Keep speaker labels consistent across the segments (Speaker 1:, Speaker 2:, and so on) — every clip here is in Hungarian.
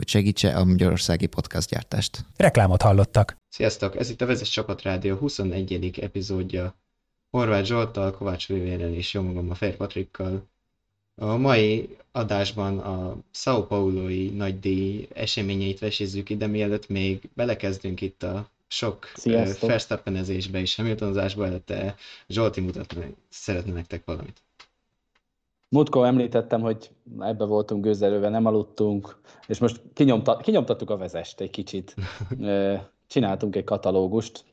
Speaker 1: hogy segítse a magyarországi gyártást.
Speaker 2: Reklámot hallottak.
Speaker 3: Sziasztok, ez itt a Vezes Csapat Rádió 21. epizódja. Horváth Zsoltal, Kovács Vivérrel és jó magam a Fér Patrikkal. A mai adásban a São Paulo-i nagydíj eseményeit vesézzük ide, mielőtt még belekezdünk itt a sok Verstappenezésbe és Hamiltonozásba, előtte Zsolti mutatni szeretne nektek valamit.
Speaker 4: Múltkor említettem, hogy ebbe voltunk gőzelővel, nem aludtunk, és most kinyomta, kinyomtattuk a vezest egy kicsit. Csináltunk egy katalógust,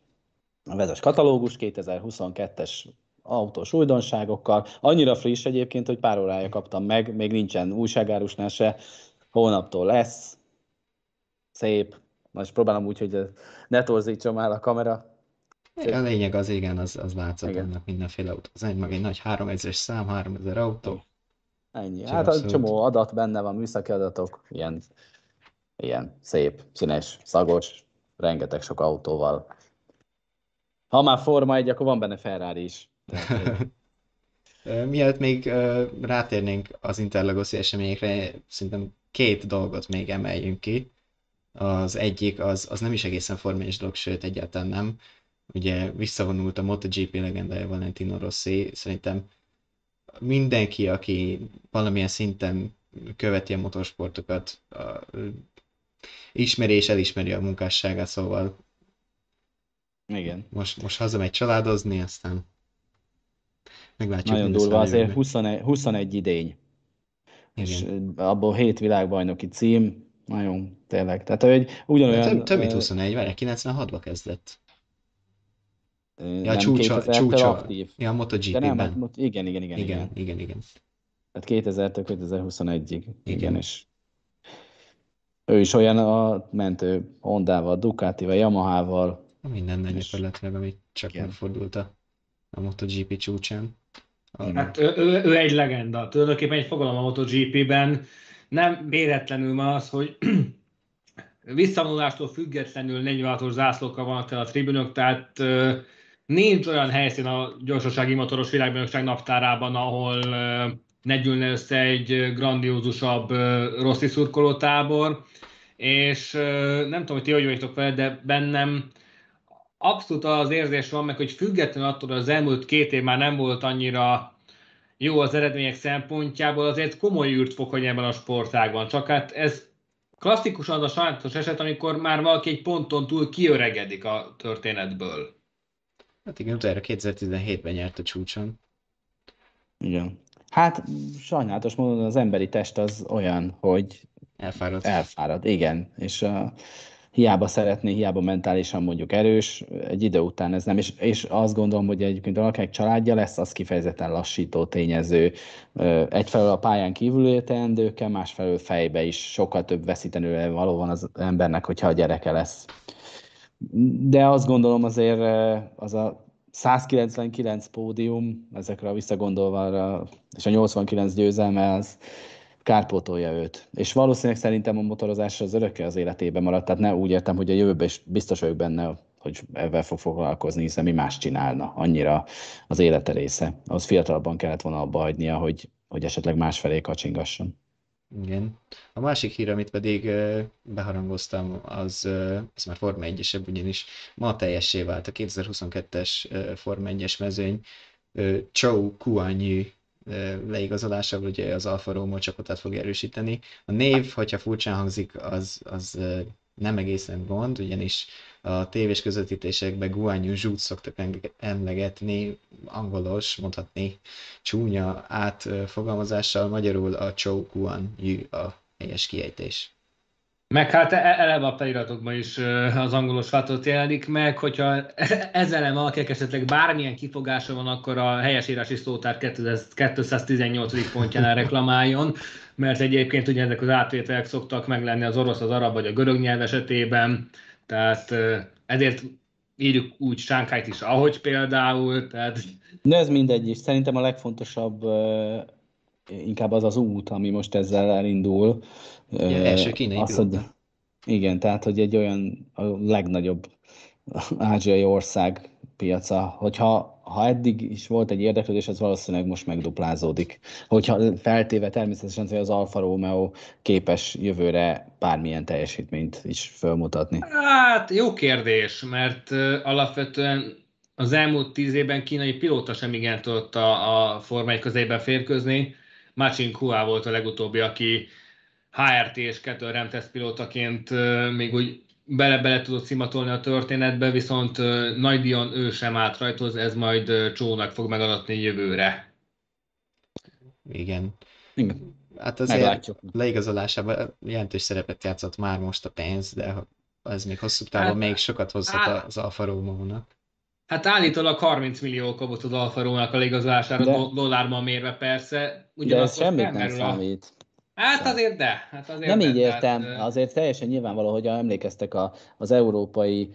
Speaker 4: a vezes katalógus 2022-es autós újdonságokkal. Annyira friss egyébként, hogy pár órája kaptam meg, még nincsen újságárusnál se. Hónaptól lesz. Szép. Most próbálom úgy, hogy ne torzítsam el a kamera.
Speaker 3: A lényeg az igen, az, az látszott igen. annak mindenféle autó. Az egy meg egy nagy 3000-es szám, 3000 autó.
Speaker 4: Ennyi. Csak hát abszolút. csomó adat benne van, műszaki adatok, ilyen, ilyen szép, színes, szagos, rengeteg sok autóval. Ha már Forma egy, akkor van benne Ferrari is.
Speaker 3: Mielőtt még rátérnénk az Interlagoszi eseményekre, szerintem két dolgot még emeljünk ki. Az egyik, az, az nem is egészen formányos dolog, sőt egyáltalán nem. Ugye visszavonult a MotoGP legendája Valentino Rossi, szerintem mindenki, aki valamilyen szinten követi a motorsportokat, a, ismeri és elismeri a munkásságát, szóval
Speaker 4: igen.
Speaker 3: Most, most hazamegy családozni, aztán meglátjuk.
Speaker 4: Nagyon durva, azért 21, 21 idény. Igen. És abból 7 világbajnoki cím, nagyon tényleg. Tehát, hogy ugyanolyan...
Speaker 3: Több, több mint 21, várj, 96-ba kezdett. Ja, nem csúcsa, csúcsa. Aktív. Ja, MotoGP-ben. nem, hát,
Speaker 4: igen, igen, igen,
Speaker 3: igen. Igen, igen,
Speaker 4: Tehát 2000-től 2021-ig. Igen. igen, és ő is olyan a mentő Honda-val, Ducati-val, Yamaha-val.
Speaker 3: Minden gyakorlatilag, ami csak igen. megfordult a, a MotoGP csúcsán.
Speaker 5: A... Hát ő, ő, ő, egy legenda. Tulajdonképpen egy fogalom a MotoGP-ben. Nem véletlenül az, hogy visszavonulástól függetlenül 46-os zászlókkal vannak a tribünök, tehát Nincs olyan helyszín a gyorsasági motoros világbajnokság naptárában, ahol ne gyűlne össze egy grandiózusabb rossi szurkolótábor, és nem tudom, hogy ti hogy vagytok vele, de bennem abszolút az érzés van meg, hogy függetlenül attól, hogy az elmúlt két év már nem volt annyira jó az eredmények szempontjából, azért komoly űrt fog ebben a sportágban. Csak hát ez klasszikusan az a sajátos eset, amikor már valaki egy ponton túl kiöregedik a történetből.
Speaker 3: Hát igen, utána 2017-ben nyert a csúcson.
Speaker 4: Igen. Hát sajnálatos módon az emberi test az olyan, hogy
Speaker 3: elfárad.
Speaker 4: Elfárad, igen. És uh, hiába szeretné, hiába mentálisan mondjuk erős, egy idő után ez nem. És, és azt gondolom, hogy egyébként valakinek családja lesz, az kifejezetten lassító tényező. Egyfelől a pályán kívül teendőkkel, másfelől fejbe is sokkal több veszítenőre való van az embernek, hogyha a gyereke lesz. De azt gondolom azért az a 199 pódium, ezekre visszagondolva arra, és a 89 győzelme, az kárpótolja őt. És valószínűleg szerintem a motorozás az örökké az életében maradt, tehát ne úgy értem, hogy a jövőben is biztos vagyok benne, hogy ebben fog foglalkozni, hiszen mi más csinálna. Annyira az élete része. Az fiatalabban kellett volna abba hagynia, hogy, hogy esetleg másfelé kacsingasson.
Speaker 3: Igen. A másik hír, amit pedig beharangoztam, az, az már Forma 1 ugyanis ma teljessé vált a 2022-es Forma 1-es mezőny. Chou Kuan leigazolásával ugye az Alfa Romeo csapatát fog erősíteni. A név, hogyha furcsán hangzik, az, az nem egészen gond, ugyanis a tévés közvetítésekben Guanyu Zsút szoktak emlegetni, angolos, mondhatni csúnya átfogalmazással, magyarul a Chou Guan Yu a helyes kiejtés.
Speaker 5: Meg hát e- eleve a feliratokban is az angolos változat jelenik meg, hogyha ezzel nem valakinek esetleg bármilyen kifogása van, akkor a helyesírási szótár 218. pontjánál reklamáljon, mert egyébként ugye ezek az átvételek szoktak meglenni az orosz, az arab vagy a görög nyelv esetében, tehát ezért írjuk úgy Sánkájt is, ahogy például. Tehát...
Speaker 4: De ez mindegy is. Szerintem a legfontosabb inkább az az út, ami most ezzel elindul.
Speaker 3: Ja, első kínai az, hogy,
Speaker 4: Igen, tehát hogy egy olyan a legnagyobb ázsiai ország piaca, hogyha ha eddig is volt egy érdeklődés, ez valószínűleg most megduplázódik. Hogyha feltéve természetesen, hogy az Alfa Romeo képes jövőre bármilyen teljesítményt is felmutatni.
Speaker 5: Hát jó kérdés, mert alapvetően az elmúlt tíz évben kínai pilóta sem igen tudott a, a Forma 1 közében férkőzni. Machin Kua volt a legutóbbi, aki HRT és 2 remtest pilótaként még úgy bele-bele tudott szimatolni a történetbe, viszont Nagy Dion ő sem átrajtoz, ez majd Csónak fog megadatni jövőre.
Speaker 3: Igen.
Speaker 4: Igen.
Speaker 3: Hát azért Meglátjuk. leigazolásában jelentős szerepet játszott már most a pénz, de ez még hosszú távon hát, még sokat hozhat hát, az Alfa Romeo-nak.
Speaker 5: Hát állítólag 30 millió kapott az Alfa Romeo-nak a leigazolására de, dollárban mérve persze.
Speaker 4: de ez semmit nem számít.
Speaker 5: Hát azért de. Hát azért
Speaker 4: nem így értem, tehát, azért teljesen nyilvánvaló, hogy emlékeztek a, az európai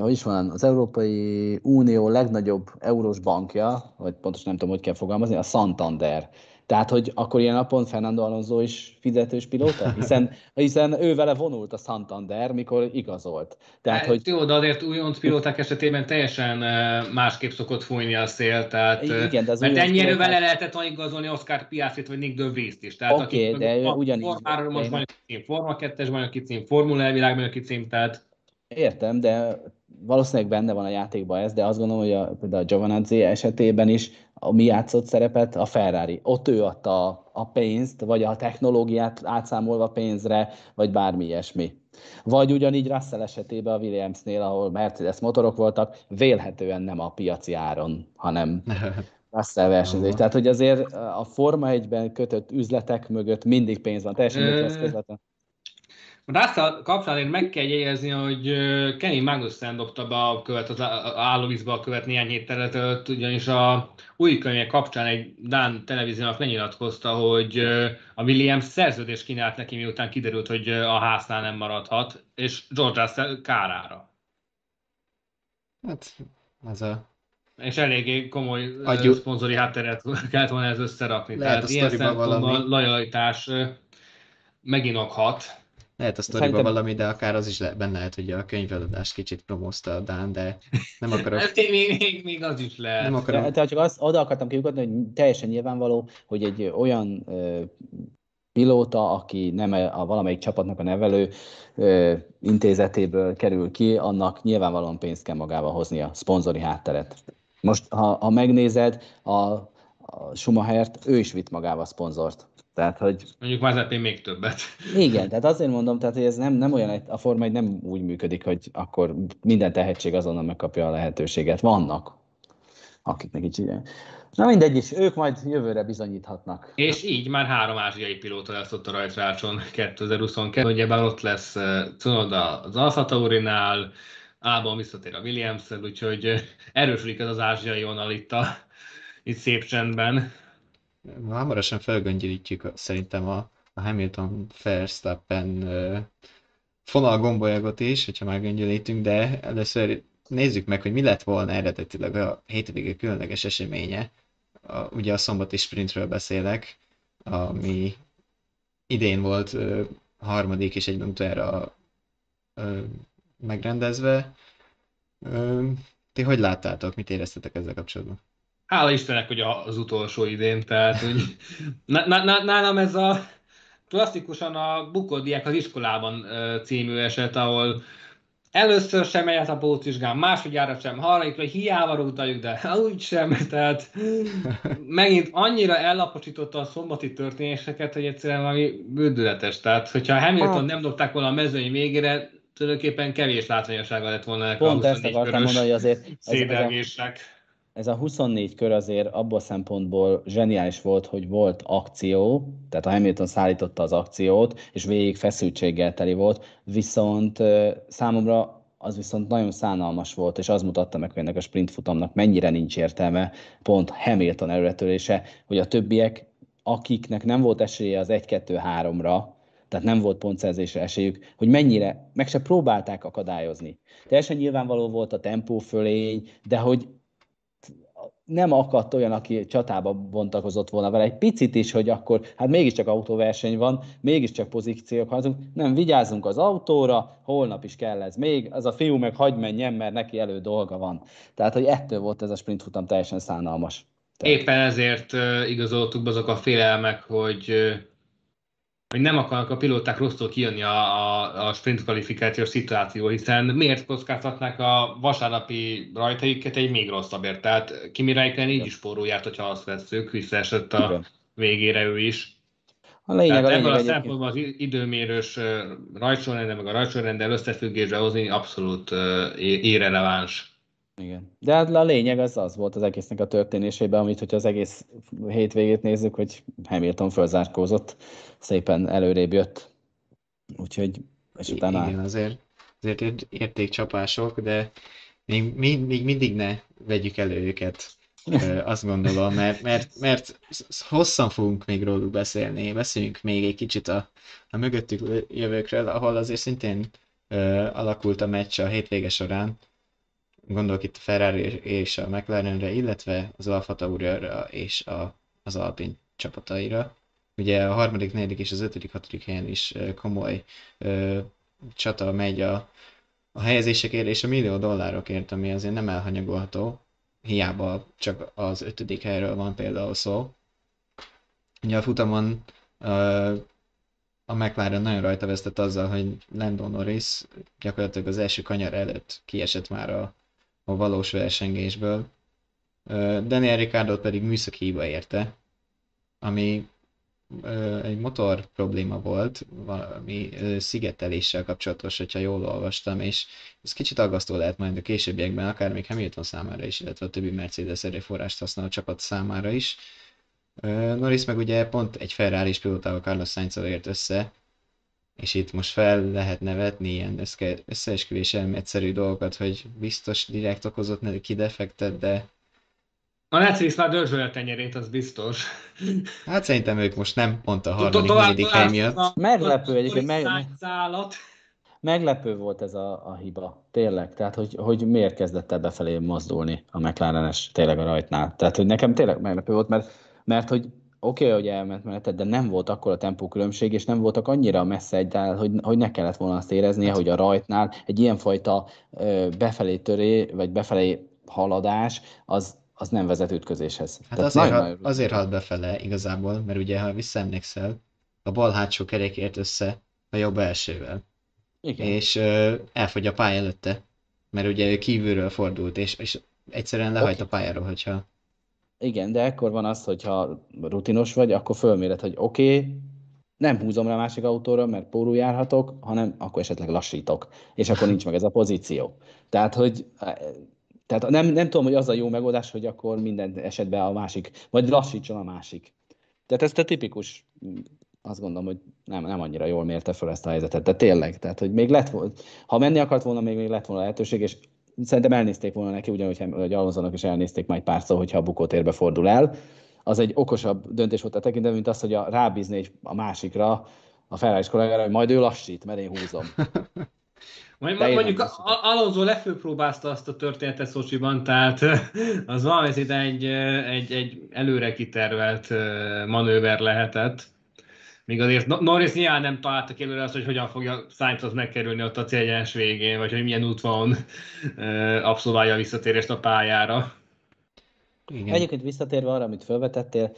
Speaker 4: hogy is van, az Európai Unió legnagyobb eurós bankja, vagy pontosan nem tudom, hogy kell fogalmazni, a Santander. Tehát, hogy akkor ilyen napon Fernando Alonso is fizetős pilóta? Hiszen, hiszen ő vele vonult a Santander, mikor igazolt.
Speaker 5: Tehát, hát, hogy... Jó, de azért újonc pilóták esetében teljesen másképp szokott fújni a szél, tehát, Igen, de az mert ennyire pilóták... vele lehetett volna igazolni Oscar Piastrit vagy Nick de Vries-t is. Tehát
Speaker 4: okay, de ő ugyanígy...
Speaker 5: Formáról most van cím, Forma 2-es bajnoki cím, Formula E világbajnoki cím, tehát...
Speaker 4: Értem, de valószínűleg benne van a játékban ez, de azt gondolom, hogy a, például a Giovanazzi esetében is a mi játszott szerepet a Ferrari. Ott ő adta a, a pénzt, vagy a technológiát átszámolva pénzre, vagy bármi ilyesmi. Vagy ugyanígy Russell esetében a Williamsnél, ahol Mercedes motorok voltak, vélhetően nem a piaci áron, hanem Russell versenyzés. Tehát, hogy azért a Forma 1-ben kötött üzletek mögött mindig pénz van, teljesen mindegy,
Speaker 5: Russell kapcsán én meg kell jegyezni, hogy Kenny Magnussen dobta be a követ, az állóvízbe a követ néhány héttel ezelőtt, ugyanis a új könyve kapcsán egy Dán televíziónak lenyilatkozta, hogy a Williams szerződést kínált neki, miután kiderült, hogy a háznál nem maradhat, és George Russell kárára.
Speaker 3: Hát, ez a...
Speaker 5: És eléggé komoly Adjú... szponzori hátteret kellett volna ez összerakni. Lehet Tehát ilyen szempontból valami... lojalitás megint okhat
Speaker 3: lehet a sztoriban Szerintem... valami, de akár az is le, benne lehet, hogy a könyveladást kicsit promózta a Dán, de nem akarok...
Speaker 5: Hát még, még, még az is lehet. Nem
Speaker 4: akarom... de, tehát csak azt, oda akartam kiukadni, hogy teljesen nyilvánvaló, hogy egy olyan ö, pilóta, aki nem a, a valamelyik csapatnak a nevelő ö, intézetéből kerül ki, annak nyilvánvalóan pénzt kell magával hozni a szponzori hátteret. Most, ha, ha megnézed, a, a Schumachert, ő is vitt magával szponzort. Tehát, hogy...
Speaker 5: Mondjuk Mazepin még többet.
Speaker 4: Igen, tehát azért mondom, tehát, hogy ez nem, nem olyan, a Forma nem úgy működik, hogy akkor minden tehetség azonnal megkapja a lehetőséget. Vannak, akiknek így igen. Na mindegy is, ők majd jövőre bizonyíthatnak.
Speaker 5: És így már három ázsiai pilóta lesz ott a rajtrácson 2022, ugyebár ott lesz eh, Cunoda az Alfa Taurinál, Ában visszatér a williams úgyhogy eh, erősödik ez az ázsiai vonal itt, a, itt szép csendben
Speaker 3: hamarosan felgöngyölítjük szerintem a, a Hamilton Verstappen fonal gombolyagot is, hogyha már göngyölítünk, de először nézzük meg, hogy mi lett volna eredetileg a hétvége különleges eseménye. A, ugye a szombati sprintről beszélek, ami idén volt ö, harmadik és egyben utoljára ö, megrendezve. Ö, ti hogy láttátok, mit éreztetek ezzel kapcsolatban?
Speaker 5: Hála Istennek, hogy az utolsó idén, tehát hogy nálam ez a klasszikusan a bukódiák az iskolában című eset, ahol először sem megy át a pótvizsgán, másodjára sem, harmadikra hiába rúgtaljuk, de úgy sem, tehát megint annyira ellaposította a szombati történéseket, hogy egyszerűen valami bődületes. Tehát, hogyha Hamilton nem dobták volna a mezőny végére, tulajdonképpen kevés látványossága lett volna
Speaker 4: Pont a 24 ezt akartam mondani, hogy azért
Speaker 5: ez, ez, a,
Speaker 4: ez a 24 kör azért abból szempontból zseniális volt, hogy volt akció, tehát a Hamilton szállította az akciót, és végig feszültséggel teli volt, viszont számomra az viszont nagyon szánalmas volt, és az mutatta meg, hogy ennek a sprint futamnak mennyire nincs értelme, pont Hamilton előretörése, hogy a többiek, akiknek nem volt esélye az 1-2-3-ra, tehát nem volt pontszerzésre esélyük, hogy mennyire, meg se próbálták akadályozni. Teljesen nyilvánvaló volt a tempó fölény, de hogy nem akadt olyan, aki csatába bontakozott volna vele egy picit is, hogy akkor hát mégiscsak autóverseny van, mégiscsak pozíciók hazunk, nem, vigyázzunk az autóra, holnap is kell ez még, az a fiú meg hagy menjen, mert neki elő dolga van. Tehát, hogy ettől volt ez a sprint futam teljesen szánalmas.
Speaker 5: Tehát... Éppen ezért igazoltuk be azok a félelmek, hogy hogy nem akarnak a pilóták rosszul kijönni a, a, a sprint kvalifikációs szituáció, hiszen miért kockáztatnák a vasárnapi rajtaiket egy még rosszabbért? Tehát Kimi Räikkönen így is spórul járt, hogyha azt veszük, visszaesett a végére ő is. A lényeg, Tehát a lényeg ebből a szempontból az időmérős rajtsorrendel, meg a rajtsorrendel összefüggésbe hozni abszolút irreleváns.
Speaker 4: Igen. De hát a lényeg az az volt az egésznek a történésében, amit, hogyha az egész hétvégét nézzük, hogy Hamilton fölzárkózott, szépen előrébb jött. Úgyhogy, és utána...
Speaker 3: Igen, azért, azért értékcsapások, de még, még mindig ne vegyük elő őket, azt gondolom, mert, mert, mert hosszan fogunk még róluk beszélni. Beszéljünk még egy kicsit a, a mögöttük jövőkről, ahol azért szintén alakult a meccs a hétvége során gondolok itt a Ferrari és a McLarenre, illetve az Alfa Tauri-ra és a, az Alpine csapataira. Ugye a harmadik, negyedik és az ötödik, hatodik helyen is komoly ö, csata megy a, a helyezésekért és a millió dollárokért, ami azért nem elhanyagolható. Hiába csak az ötödik helyről van például szó. Ugye a futamon ö, a McLaren nagyon rajta vesztett azzal, hogy Landon Norris gyakorlatilag az első kanyar előtt kiesett már a, a valós versengésből. Daniel Ricciardo pedig műszaki hiba érte, ami egy motor probléma volt, valami szigeteléssel kapcsolatos, hogyha jól olvastam, és ez kicsit aggasztó lehet majd a későbbiekben, akár még Hamilton számára is, illetve a többi Mercedes erőforrást használó csapat számára is. Norris meg ugye pont egy Ferrari pilótával Carlos sainz ért össze, és itt most fel lehet nevetni ilyen összeesküvés elméletszerű dolgokat, hogy biztos direkt okozott neki defektet, de...
Speaker 5: A Netflix már dörzsölje a tenyerét, az biztos.
Speaker 3: Hát szerintem ők most nem pont a harmadik, negyedik hely miatt.
Speaker 4: Meglepő egyébként, meg... meglepő volt ez a, a hiba, tényleg. Tehát, hogy, hogy miért kezdett el befelé mozdulni a McLaren-es tényleg a rajtnál. Tehát, hogy nekem tényleg meglepő volt, mert, mert hogy oké, okay, hogy elment menetet, de nem volt akkor a tempókülönbség, és nem voltak annyira messze egyáltalán, hogy, hogy ne kellett volna azt éreznie, hogy a rajtnál egy ilyenfajta ö, befelé töré, vagy befelé haladás, az, az nem vezet ütközéshez.
Speaker 3: Hát Tehát azért, nagyon, ha, azért halt befele igazából, mert ugye, ha visszaemlékszel, a bal hátsó kerék ért össze a jobb elsővel. Igen. És ö, elfogy a pálya előtte, mert ugye ő kívülről fordult, és, és egyszerűen lehajt okay. a pályáról, hogyha
Speaker 4: igen, de ekkor van az, hogyha rutinos vagy, akkor fölméred, hogy oké, okay, nem húzom rá másik autóra, mert pórul járhatok, hanem akkor esetleg lassítok, és akkor nincs meg ez a pozíció. Tehát, hogy tehát nem, nem tudom, hogy az a jó megoldás, hogy akkor minden esetben a másik, vagy lassítson a másik. Tehát ez a tipikus, azt gondolom, hogy nem, nem annyira jól mérte fel ezt a helyzetet, de tényleg, tehát hogy még lett volna, ha menni akart volna, még, még lett volna lehetőség, és szerintem elnézték volna neki, ugyanúgy, hogy Alonsonak is elnézték majd párszor, hogyha a bukótérbe fordul el. Az egy okosabb döntés volt a tekintetben, mint az, hogy a, rábízni egy, a másikra, a ferrari kollégára, hogy majd ő lassít, mert én húzom.
Speaker 5: Majd, mondjuk Alonso lefőpróbázta azt a történetet Szocsiban, tehát az valami egy, egy, egy előre kitervelt manőver lehetett. Míg azért Norris nyilván nem találta ki előre azt, hogy hogyan fogja Sainzhoz megkerülni ott a célgyens végén, vagy hogy milyen útvon abszolválja a visszatérést a pályára.
Speaker 4: Igen. Egyébként visszatérve arra, amit felvetettél,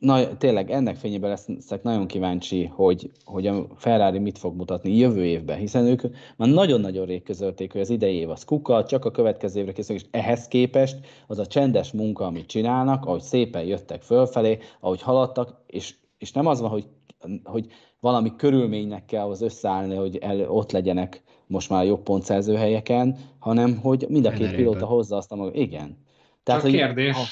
Speaker 4: na, tényleg ennek fényében leszek nagyon kíváncsi, hogy, hogy a Ferrari mit fog mutatni jövő évben, hiszen ők már nagyon-nagyon rég közölték, hogy az idei év az kuka, csak a következő évre készülnek, és ehhez képest az a csendes munka, amit csinálnak, ahogy szépen jöttek fölfelé, ahogy haladtak, és és nem az van, hogy, hogy valami körülménynek kell az összeállni, hogy el, ott legyenek most már jobb pontszerző helyeken, hanem hogy mind a két pilóta hozza azt a maga. Igen.
Speaker 5: Tehát, Csak hogy, kérdés. Ha,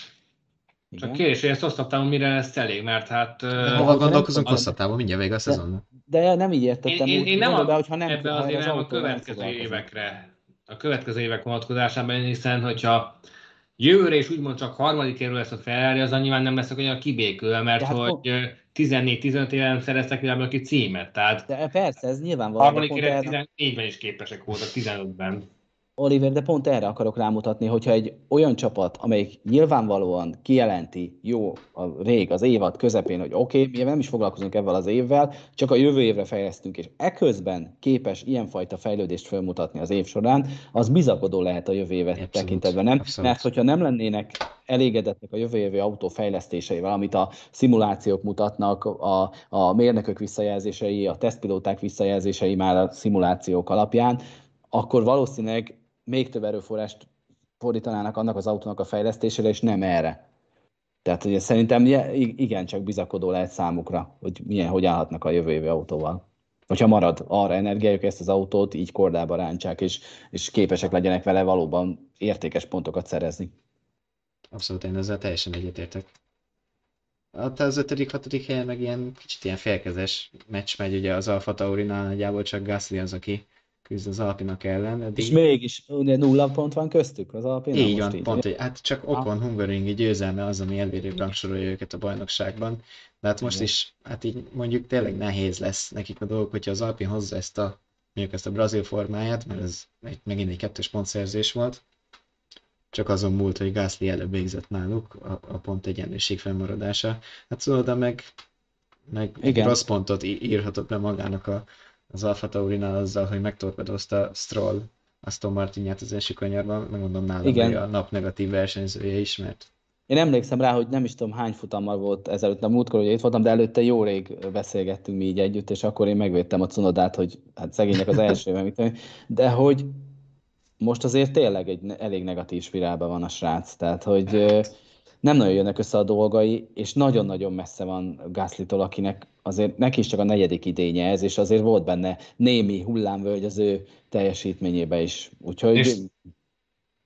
Speaker 5: Csak kérdés, hogy ezt hosszabb távon mire lesz elég, mert hát...
Speaker 3: De hova gondolkozunk hosszabb távon, mindjárt vége a szezonnak.
Speaker 4: De, de nem így értettem.
Speaker 5: Én, én, én nem, a, be, hogyha nem ebben azért nem a következő évekre, a következő évek vonatkozásában, hiszen hogyha jövőre is úgymond csak harmadik évről lesz a Ferrari, az nyilván nem lesz olyan kibékülve, mert hát hogy 14-15 éven szereztek világban ki címet. Tehát
Speaker 4: de persze, ez nyilvánvaló.
Speaker 5: Harmadik évre 14-ben is képesek voltak, 15-ben.
Speaker 4: Oliver, de pont erre akarok rámutatni, hogyha egy olyan csapat, amelyik nyilvánvalóan kijelenti, jó, a rég, az évad közepén, hogy oké, okay, mi nem is foglalkozunk ebben az évvel, csak a jövő évre fejlesztünk, és eközben képes ilyenfajta fejlődést felmutatni az év során, az bizakodó lehet a jövő évet abszolút, tekintetben, nem? Abszolút. Mert hogyha nem lennének elégedettek a jövő évi autó fejlesztéseivel, amit a szimulációk mutatnak, a, a mérnökök visszajelzései, a tesztpilóták visszajelzései már a szimulációk alapján, akkor valószínűleg még több erőforrást fordítanának annak az autónak a fejlesztésére, és nem erre. Tehát ugye szerintem igen, csak bizakodó lehet számukra, hogy milyen, hogy állhatnak a jövő évi autóval. Hogyha marad arra energiájuk, ezt az autót így kordába rántsák, és, és képesek legyenek vele valóban értékes pontokat szerezni.
Speaker 3: Abszolút, én ezzel teljesen egyetértek. Hát az ötödik, hatodik helyen meg ilyen kicsit ilyen félkezes meccs megy, ugye az Alfa Taurinál nagyjából csak Gasly az, aki küzd az Alpinak ellen.
Speaker 4: Eddig... És mégis nulla pont van köztük az Alpinál
Speaker 3: Így van, így, pont, hogy hát csak Okon Hungaringi győzelme az, ami elvérébb rangsorolja őket a bajnokságban. De hát most Igen. is, hát így mondjuk tényleg nehéz lesz nekik a dolog, hogyha az Alpin hozza ezt a, mondjuk ezt a brazil formáját, mert ez egy, megint egy kettős pontszerzés volt, csak azon múlt, hogy Gasly előbb végzett náluk a, a pont egyenlőség fennmaradása. Hát szóval, meg, meg Igen. rossz pontot írhatott be magának a, az Alfa Taurinál azzal, hogy megtorpedozta Stroll Aston Martinját az első kanyarban, megmondom nálam, Igen. hogy a nap negatív versenyzője is, mert
Speaker 4: én emlékszem rá, hogy nem is tudom hány futammal volt ezelőtt, a múltkor, hogy itt voltam, de előtte jó rég beszélgettünk mi így együtt, és akkor én megvédtem a Cunodát, hogy hát szegények az első, mit de hogy most azért tényleg egy elég negatív spirálban van a srác, tehát hogy nem nagyon jönnek össze a dolgai, és nagyon-nagyon messze van Gaslytól, akinek azért neki is csak a negyedik idénye ez, és azért volt benne némi hullámvölgy az ő teljesítményébe is. Úgyhogy és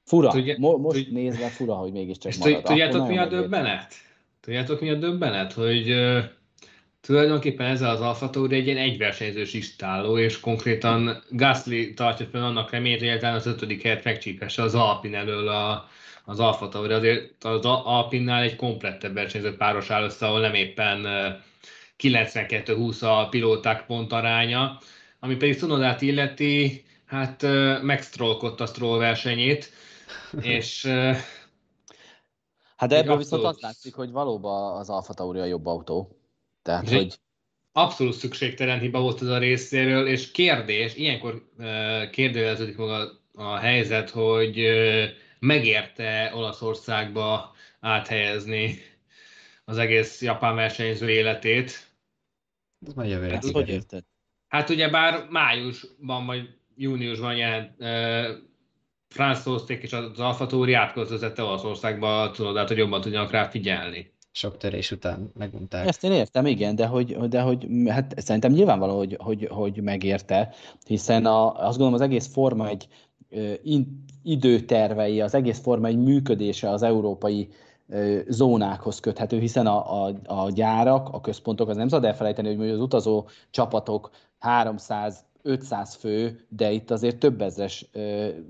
Speaker 4: fura. Tudja, Mo- most tudja, nézve fura, hogy mégiscsak és
Speaker 5: marad. Tudjátok, mi a döbbenet? Tudjátok, mi a döbbenet? Hogy uh, tulajdonképpen ezzel az Alfa Tauri egy ilyen egyversenyzős istáló, és konkrétan Gasly tartja fel annak reményt, hogy az ötödik helyet megcsípesse az Alpin elől a, az Alfa Tauri. Azért az Alpinnál egy komplettebb versenyző páros áll össze, ahol nem éppen 92-20 a pilóták pontaránya, ami pedig Szunodát illeti, hát megsztrolkodta a Stroll versenyét, és
Speaker 4: Hát de ebből viszont azt látszik, hogy valóban az Alfa Tauri a jobb autó. Tehát, hogy...
Speaker 5: Abszolút szükségtelen hiba volt ez a részéről, és kérdés, ilyenkor kérdőjeleződik maga a helyzet, hogy megérte Olaszországba áthelyezni az egész japán versenyző életét.
Speaker 3: Ez már jövőre.
Speaker 4: Hát, hogy érted?
Speaker 5: Hát ugye bár májusban vagy júniusban jelent uh, Franz Szózték és az Alfa Tauri átköltözette Olaszországba, tudod, hogy jobban tudjanak rá figyelni
Speaker 3: sok törés után megmondták.
Speaker 4: Ezt én értem, igen, de hogy, de hogy hát szerintem nyilvánvaló, hogy, hogy, hogy megérte, hiszen a, azt gondolom az egész forma egy időtervei, az egész forma egy működése az európai zónákhoz köthető, hiszen a, a, a gyárak, a központok, az nem szabad elfelejteni, hogy az utazó csapatok 300 500 fő, de itt azért több ezres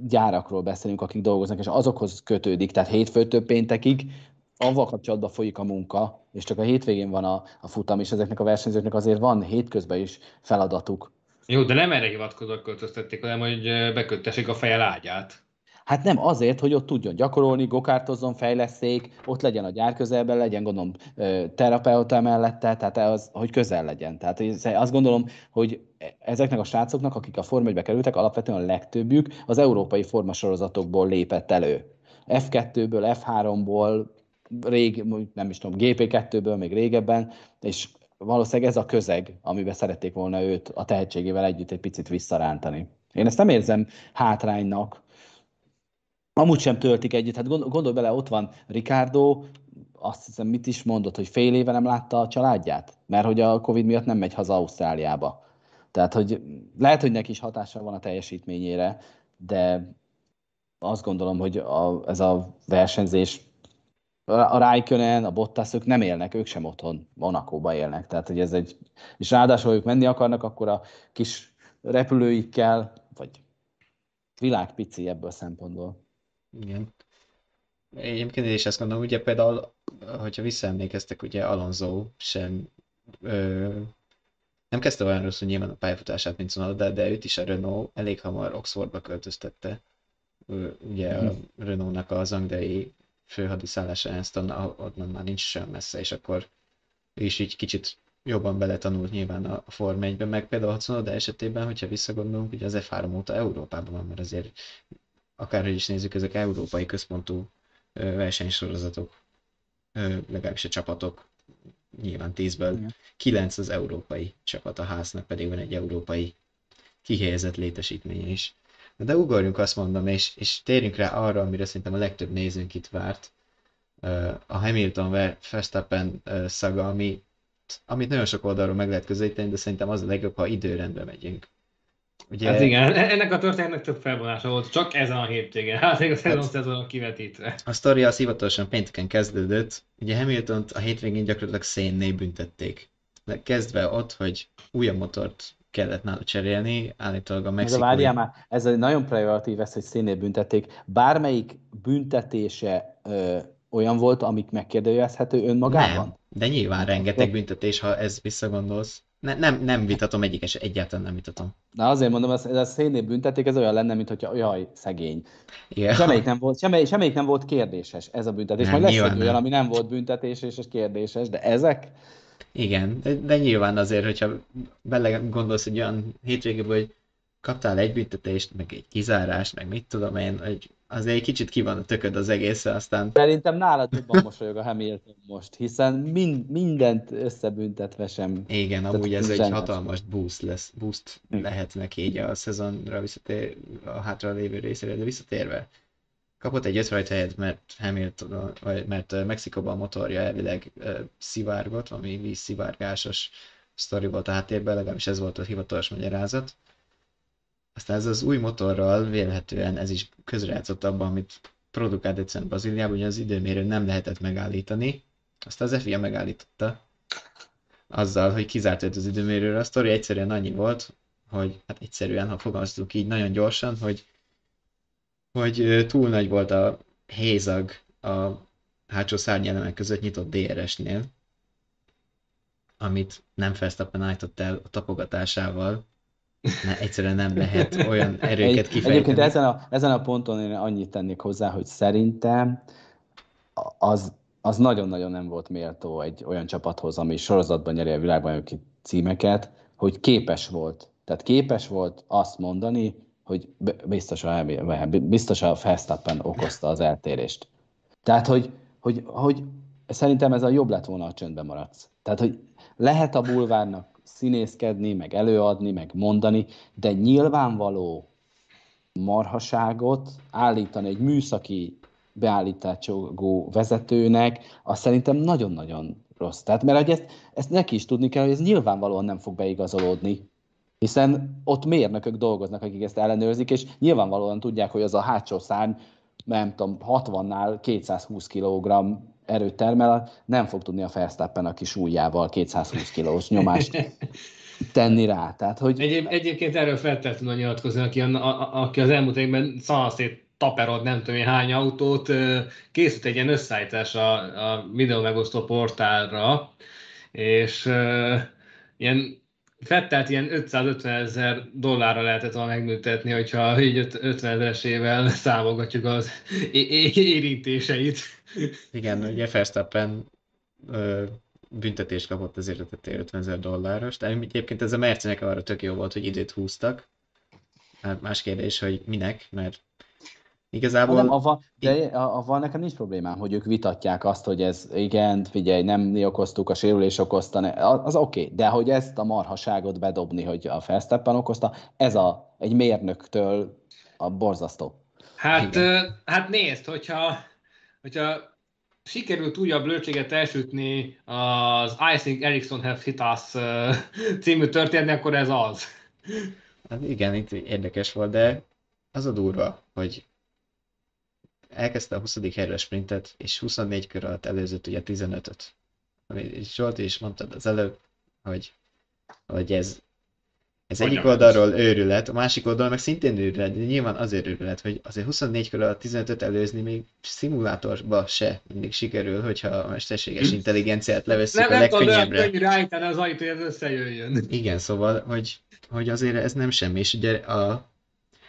Speaker 4: gyárakról beszélünk, akik dolgoznak, és azokhoz kötődik, tehát hétfőtől péntekig avval kapcsolatban folyik a munka, és csak a hétvégén van a, a futam, és ezeknek a versenyzőknek azért van hétközben is feladatuk.
Speaker 5: Jó, de nem erre hivatkozók költöztették, hanem hogy beköttessék a feje ágyát.
Speaker 4: Hát nem azért, hogy ott tudjon gyakorolni, gokártozzon, fejleszék, ott legyen a gyár közelben, legyen gondolom terapeuta mellette, tehát az, hogy közel legyen. Tehát azt gondolom, hogy ezeknek a srácoknak, akik a Forma 1 kerültek, alapvetően a legtöbbjük az európai formasorozatokból lépett elő. F2-ből, F3-ból, rég, nem is tudom, GP2-ből, még régebben, és valószínűleg ez a közeg, amiben szerették volna őt a tehetségével együtt egy picit visszarántani. Én ezt nem érzem hátránynak. Amúgy sem töltik együtt. Hát gondolj bele, ott van Ricardo, azt hiszem, mit is mondott, hogy fél éve nem látta a családját, mert hogy a Covid miatt nem megy haza Ausztráliába. Tehát, hogy lehet, hogy neki is hatása van a teljesítményére, de azt gondolom, hogy a, ez a versenyzés a Raikkonen, a Bottasok nem élnek, ők sem otthon, Monakóba élnek. Tehát, hogy ez egy, és ráadásul, ők menni akarnak, akkor a kis repülőikkel, vagy világ pici ebből szempontból.
Speaker 3: Igen. egyébként én is ezt gondolom, ugye például, hogyha visszaemlékeztek, ugye Alonso sem ö, nem kezdte olyan rosszul nyilván a pályafutását, mint Sonoda, de őt is a Renault elég hamar Oxfordba költöztette. Ő, ugye a
Speaker 4: Mhm.
Speaker 3: Renault-nak az angliai főhadiszállása Anston, onnan már nincs sem messze, és akkor ő is így kicsit jobban beletanult nyilván a a Form 1 meg például a Sonoda esetében, hogyha visszagondolunk, ugye az F3 óta Európában van, mert azért akárhogy is nézzük, ezek európai központú versenysorozatok, legalábbis a csapatok, nyilván 10-ből
Speaker 4: Igen.
Speaker 3: 9 az európai csapat, a háznak pedig van egy európai kihelyezett létesítménye is. De ugorjunk azt mondom, és, és térjünk rá arra, amire szerintem a legtöbb nézőnk itt várt, a Hamilton ver- Verstappen szaga, ami, amit nagyon sok oldalról meg lehet közelíteni, de szerintem az a legjobb, ha időrendben megyünk. Ugye,
Speaker 5: Hát igen, ennek a történetnek több felvonása volt, csak ezen a hétvégen. Hát még a szezon
Speaker 3: Hát-
Speaker 5: szezon kivetítve.
Speaker 3: A sztoria az hivatalosan pénteken kezdődött. Ugye Hamiltont a hétvégén gyakorlatilag szénné büntették. De kezdve ott, hogy újabb motort kellett nála cserélni, állítólag a
Speaker 4: Ez a
Speaker 3: mexikói...
Speaker 4: várjál már, ez egy nagyon privatív, ez, hogy színét büntették. Bármelyik büntetése ö, olyan volt, amit megkérdőjelezhető önmagában?
Speaker 3: Nem, de nyilván rengeteg büntetés, ha ez visszagondolsz. Ne, nem, nem vitatom egyikes, egyáltalán nem vitatom.
Speaker 4: Na azért mondom, ez, a szénét büntették, ez olyan lenne, mint hogyha jaj, szegény.
Speaker 3: Igen.
Speaker 4: Semmelyik nem volt, semmelyik, semmelyik nem volt kérdéses ez a büntetés.
Speaker 3: Nem,
Speaker 4: Majd lesz egy olyan,
Speaker 3: nem.
Speaker 4: ami nem volt büntetéses és kérdéses, de ezek?
Speaker 3: Igen, de, de nyilván azért, hogyha bele gondolsz egy olyan hétvégéből, hogy kaptál egy büntetést, meg egy kizárást, meg mit tudom én, hogy azért egy kicsit ki van a tököd az egészre, aztán
Speaker 4: Szerintem nálad jobban mosolyog a Hamilton most, hiszen mind, mindent összebüntetve sem.
Speaker 3: igen,
Speaker 4: Tehát
Speaker 3: amúgy ez egy hatalmas boost lesz, boost lehet neki így a szezonra visszatér, a hátra lévő részére, de visszatérve. Kapott egy öt rajta helyet, mert Hamilton, vagy mert Mexikóban a motorja elvileg szivárgott, valami vízszivárgásos sztori volt a háttérben, legalábbis ez volt a hivatalos magyarázat. Aztán ez az új motorral vélhetően ez is közrejátszott abban, amit produkált egyszerűen Brazíliában, hogy az időmérő nem lehetett megállítani. Aztán az FIA megállította azzal, hogy kizárt őt az időmérőről. A sztori egyszerűen annyi volt, hogy hát egyszerűen, ha fogalmazunk így nagyon gyorsan, hogy, hogy túl nagy volt a hézag a hátsó szárnyelemek között nyitott DRS-nél, amit nem Verstappen állított el a tapogatásával, ne, egyszerűen nem lehet olyan erőket kifejteni.
Speaker 4: egyébként ezen a, ezen a ponton én annyit tennék hozzá, hogy szerintem az, az nagyon-nagyon nem volt méltó egy olyan csapathoz, ami sorozatban nyeri a világbajnoki címeket, hogy képes volt. Tehát képes volt azt mondani, hogy biztos a, biztos a Verstappen okozta az eltérést. Tehát, hogy, hogy, hogy szerintem ez a jobb lett volna, ha csöndben maradsz. Tehát, hogy lehet a bulvárnak színészkedni, meg előadni, meg mondani, de nyilvánvaló marhaságot állítani egy műszaki beállítású vezetőnek, az szerintem nagyon-nagyon rossz. Tehát, mert hogy ezt, ezt neki is tudni kell, hogy ez nyilvánvalóan nem fog beigazolódni, hiszen ott mérnökök dolgoznak, akik ezt ellenőrzik, és nyilvánvalóan tudják, hogy az a hátsó szárny, nem tudom, 60-nál 220 kg erőt termel, nem fog tudni a Verstappen a kis ujjával 220 kilós nyomást tenni rá. Tehát, hogy
Speaker 5: Egyéb, egyébként erről fel tudna nyilatkozni, aki, a, a, aki az elmúlt évben szanaszét taperod nem tudom én hány autót, készült egy ilyen összeállítás a, a videó megosztó portálra, és ö, ilyen Fettelt ilyen 550 ezer dollárra lehetett volna megműtetni, hogyha így öt- 50 ezeresével számolgatjuk az érintéseit.
Speaker 3: Igen, ugye Verstappen büntetést kapott azért a tettél 50 ezer dolláros, de egyébként ez a Mercenek arra tök jó volt, hogy időt húztak. Hát más kérdés, hogy minek, mert igazából...
Speaker 4: nem, avval, de avval nekem nincs problémám, hogy ők vitatják azt, hogy ez igen, figyelj, nem mi okoztuk, a sérülés okozta, az oké, okay. de hogy ezt a marhaságot bedobni, hogy a Verstappen okozta, ez a, egy mérnöktől a borzasztó.
Speaker 5: Hát,
Speaker 3: Igen.
Speaker 5: hát nézd, hogyha, hogyha sikerült újabb lőtséget elsütni az I think Ericsson have hit us című történet, akkor ez az.
Speaker 3: Hát igen, itt érdekes volt, de az a durva, hogy elkezdte a 20. helyre a sprintet, és 24 kör alatt előzött ugye 15-öt. Ami Zsolti is mondtad az előbb, hogy, hogy ez, Ez
Speaker 5: Hogy
Speaker 3: egyik oldalról őrület, a másik oldalról meg szintén őrület, de nyilván azért őrület, hogy azért 24 kör alatt 15-öt előzni még szimulátorba se mindig sikerül, hogyha a mesterséges intelligenciát levesszük
Speaker 5: Nem,
Speaker 3: a
Speaker 5: nem tudom
Speaker 3: legkönnyebbre.
Speaker 5: rájtani az ajtó, hogy ez összejöjjön.
Speaker 3: Igen, szóval, hogy, hogy azért ez nem semmi, és ugye a,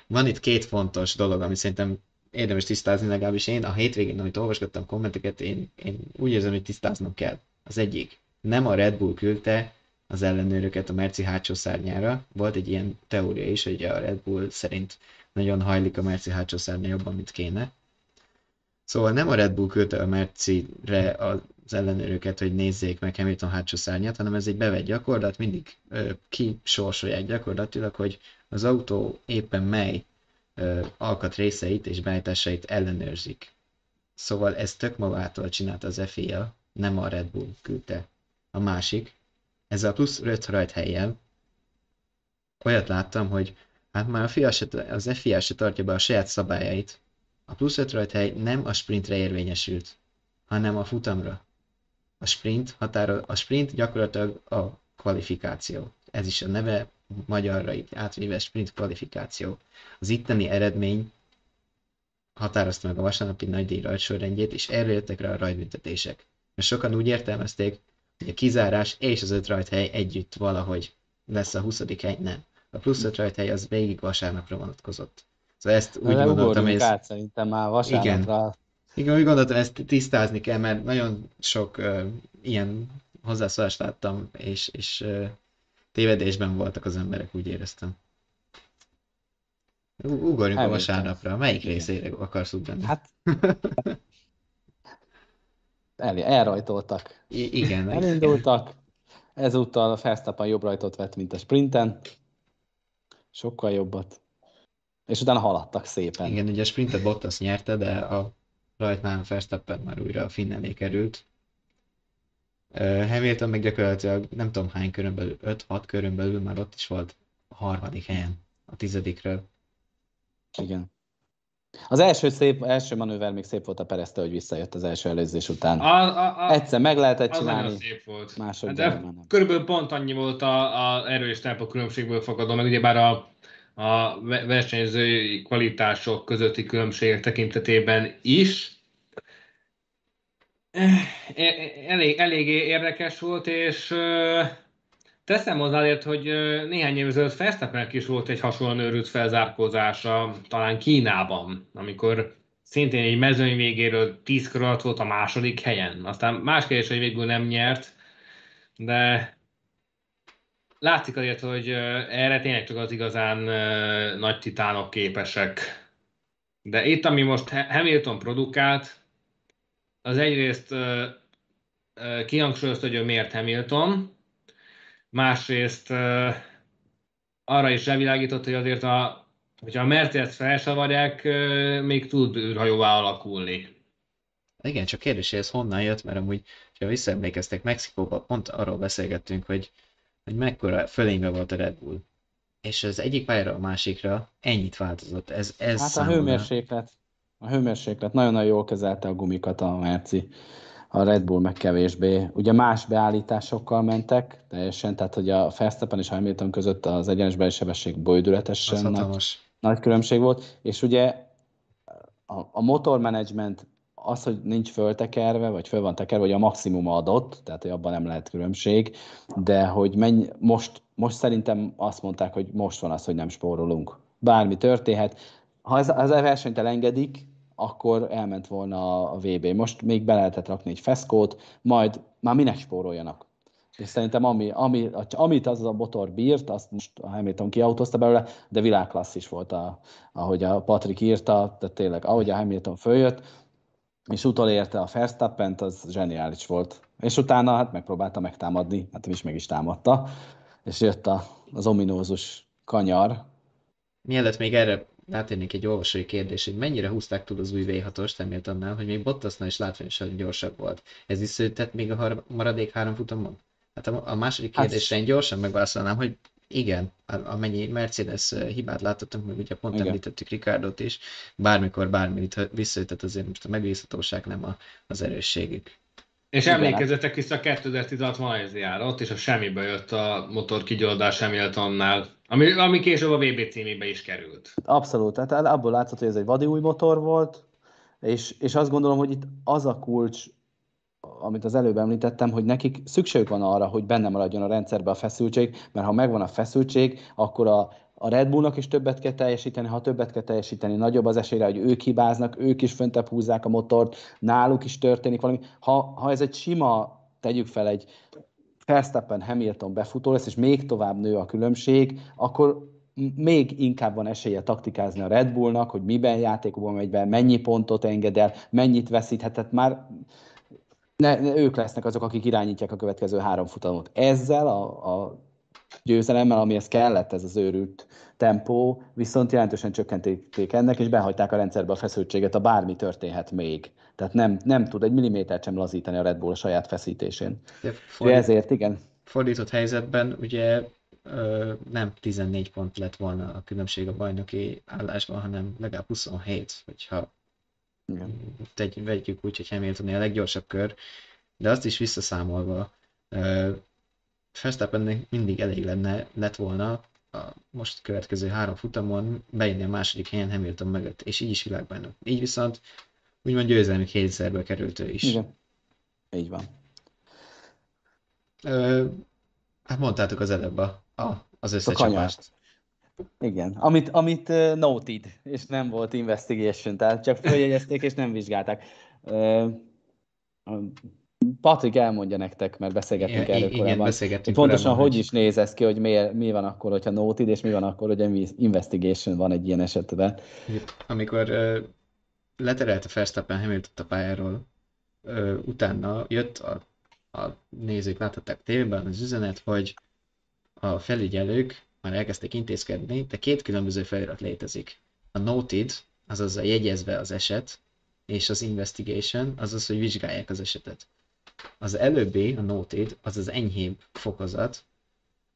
Speaker 3: van itt két fontos dolog, amit szerintem érdemes tisztázni, legalábbis én a hétvégén, amit olvasgattam kommenteket, én, én úgy érzem, hogy tisztáznom kell. Az egyik, nem a Red Bull küldte az ellenőröket a Merci hátsó szárnyára. Volt egy ilyen teória is, hogy a Red Bull szerint nagyon hajlik a Merci hátsó szárnya jobban, mint kéne. Szóval nem a Red Bull küldte a Merci-re az ellenőröket, hogy nézzék meg Hamilton hátsó szárnyát, hanem ez egy bevett gyakorlat, mindig ö, kisorsolják gyakorlatilag, hogy az autó éppen mely alkatrészeit és beállításait ellenőrzik. Szóval ez tök magától csinálta az FIA, nem a Red Bull küldte. A másik, ezzel a plusz 5 rajthelyjel olyat láttam, hogy hát már a FIA se, az FIA se tartja be a saját szabályait. A plusz 5 rajthely nem a sprintre érvényesült, hanem a futamra. A sprint, határo, a sprint gyakorlatilag a kvalifikáció. Ez is a neve magyarra így átvéve sprint kvalifikáció. Az itteni eredmény határozta meg a vasárnapi nagydíj rajtsorrendjét, és erről jöttek rá a rajtbüntetések. Mert sokan úgy értelmezték, hogy a kizárás és az öt rajthely együtt valahogy lesz a 20. hely, nem. A plusz öt rajthely az végig vasárnapra vonatkozott. Szóval ezt úgy
Speaker 4: Vele
Speaker 3: gondoltam, hogy ez,
Speaker 4: át szerintem már vasárnapra.
Speaker 3: igen, úgy gondoltam, ezt tisztázni kell, mert nagyon sok uh, ilyen hozzászólást láttam, és, és uh, tévedésben voltak az emberek, úgy éreztem. Ugorjunk a
Speaker 4: Hamilton.
Speaker 3: vasárnapra. Melyik
Speaker 4: Igen.
Speaker 3: részére akarsz ugrani?
Speaker 4: Hát el, elrajtoltak.
Speaker 3: I- igen,
Speaker 4: Elindultak. Ezúttal a Verstappen jobb rajtot vett, mint a sprinten. Sokkal jobbat. És utána haladtak szépen.
Speaker 3: Igen, ugye a sprintet Bottas nyerte, de a rajtnál Verstappen már újra a finn elé került. Hamilton meg gyakorlatilag nem tudom hány körön belül, 5-6 körön belül már ott is volt a harmadik helyen, a tizedikről.
Speaker 4: Igen. Az első szép, első manőver még szép volt a Pereztől, hogy visszajött az első előzés után.
Speaker 5: A, a, a,
Speaker 4: Egyszer meg lehetett
Speaker 5: az
Speaker 4: csinálni.
Speaker 5: szép volt.
Speaker 4: másodjára
Speaker 5: De
Speaker 4: már nem.
Speaker 5: körülbelül pont annyi volt a, a erő és tempo különbségből fakadó, meg ugyebár a, a ve- versenyzői kvalitások közötti különbségek tekintetében is. Eh, e- Elég, eléggé érdekes volt, és teszem hozzáért, hogy néhány év ezelőtt Verstappennek is volt egy hasonlóan őrült felzárkózása, talán Kínában, amikor szintén egy mezőny végéről 10 kör alatt volt a második helyen. Aztán más kérdés, hogy végül nem nyert, de látszik azért, hogy erre tényleg csak az igazán nagy titánok képesek. De itt, ami most Ha- Hamilton produkált, az egyrészt ö, ö, kihangsúlyozta, hogy ő miért Hamilton, másrészt ö, arra is rávilágított, hogy azért a, hogyha a Mercedes felsavarják, még tud űrhajóvá alakulni.
Speaker 3: Igen, csak kérdés, hogy ez honnan jött, mert amúgy, ha visszaemlékeztek, Mexikóban pont arról beszélgettünk, hogy, hogy mekkora fölénybe volt a Red Bull. És az egyik pályára a másikra ennyit változott. Ez, ez
Speaker 4: Hát a
Speaker 3: számomra-
Speaker 4: hőmérséklet. A hőmérséklet nagyon-nagyon jól kezelte a gumikat a Merci. A Red Bull meg kevésbé. Ugye más beállításokkal mentek, teljesen, tehát hogy a Verstappen és Hamilton között az egyenes belsebesség
Speaker 3: Az
Speaker 4: bődületesen nagy,
Speaker 3: hatalmas.
Speaker 4: nagy különbség volt, és ugye a, a motormenedzsment az, hogy nincs föltekerve, vagy föl van tekerve, vagy a maximum adott, tehát hogy abban nem lehet különbség, de hogy menj, most, most szerintem azt mondták, hogy most van az, hogy nem spórolunk. Bármi történhet. Ha ez, ez a versenyt elengedik, akkor elment volna a VB. Most még be lehetett rakni egy feszkót, majd már minek spóroljanak. És szerintem ami, ami, amit az a motor bírt, azt most a Hamilton kiautózta belőle, de világklassz is volt, a, ahogy a Patrik írta, tehát tényleg, ahogy a Hamilton följött, és utolérte a Verstappent, az zseniális volt. És utána hát megpróbálta megtámadni, hát is meg is támadta, és jött a, az ominózus kanyar.
Speaker 3: Mielőtt még erre rátérnék egy olvasói kérdés, hogy mennyire húzták túl az új V6-ost Hamiltonnál, hogy még Bottasnál is látványosan gyorsabb volt. Ez visszaütett még a har- maradék három futamon? Hát a, a második
Speaker 4: Hát-
Speaker 3: kérdésre én gyorsan megválaszolnám, hogy igen, amennyi Mercedes hibát látottunk, meg ugye pont
Speaker 4: Igen.
Speaker 3: említettük Ricardot is, bármikor bármit visszaütött, azért most a megbízhatóság nem a, az erősségük.
Speaker 5: És emlékezzetek vissza, 2016 Malajziára, ott és a semmibe jött a motor kigyódás Hamiltonnál, ami, ami később a VB címébe is került.
Speaker 4: Abszolút, tehát abból látszott, hogy ez egy vadi új motor volt, és, és azt gondolom, hogy itt az a kulcs, amit az előbb említettem, hogy nekik szükségük van arra, hogy benne maradjon a rendszerbe a feszültség, mert ha megvan a feszültség, akkor a, a Red Bullnak is többet kell teljesíteni, ha többet kell teljesíteni, nagyobb az esélye, hogy ők hibáznak, ők is föntebb húzzák a motort, náluk is történik valami. Ha, ha ez egy sima, tegyük fel egy Verstappen Hamilton befutó lesz, és még tovább nő a különbség, akkor még inkább van esélye taktikázni a Red Bullnak, hogy miben játékokban megy be, mennyi pontot enged el, mennyit veszíthetett már ne, ne, ők lesznek azok, akik irányítják a következő három futamot. Ezzel a, a győzelemmel, amihez kellett ez az őrült tempó, viszont jelentősen csökkentették ennek, és behagyták a rendszerbe a feszültséget, a bármi történhet még. Tehát nem, nem tud egy millimétert sem lazítani a Red Bull a saját feszítésén. fordít, ezért, igen.
Speaker 3: Fordított helyzetben ugye ö, nem 14 pont lett volna a különbség a bajnoki állásban, hanem legalább 27, hogyha igen. Tegy, vegyük úgy, hogy Hamilton a leggyorsabb kör, de azt is visszaszámolva, Verstappennek mindig elég lenne, lett volna a most következő három futamon bejönni a második helyen Hamilton mögött, és így is világbajnok. Így viszont úgymond győzelmi kétszerbe került ő is.
Speaker 4: Igen, így van.
Speaker 3: Ö, hát mondtátok az előbb a, a, az összecsapást.
Speaker 4: Igen, amit, amit uh, noted, és nem volt investigation, tehát csak följegyezték és nem vizsgálták. Uh, Patrik elmondja nektek, mert beszélgettünk erről korábban. Igen, beszélgettünk Pontosan korábban, hogy is néz ez ki, hogy mi, mi van akkor, hogyha noted, és mi van akkor, hogy investigation van egy ilyen esetben.
Speaker 3: Amikor uh, leterelte Verstappen Hamilton a pályáról, uh, utána jött a, a nézők, láthatták tévében az üzenet, hogy a felügyelők már elkezdték intézkedni, de két különböző felirat létezik. A noted, azaz a jegyezve az eset, és az investigation, azaz, hogy vizsgálják az esetet. Az előbbi, a noted, az az enyhébb fokozat,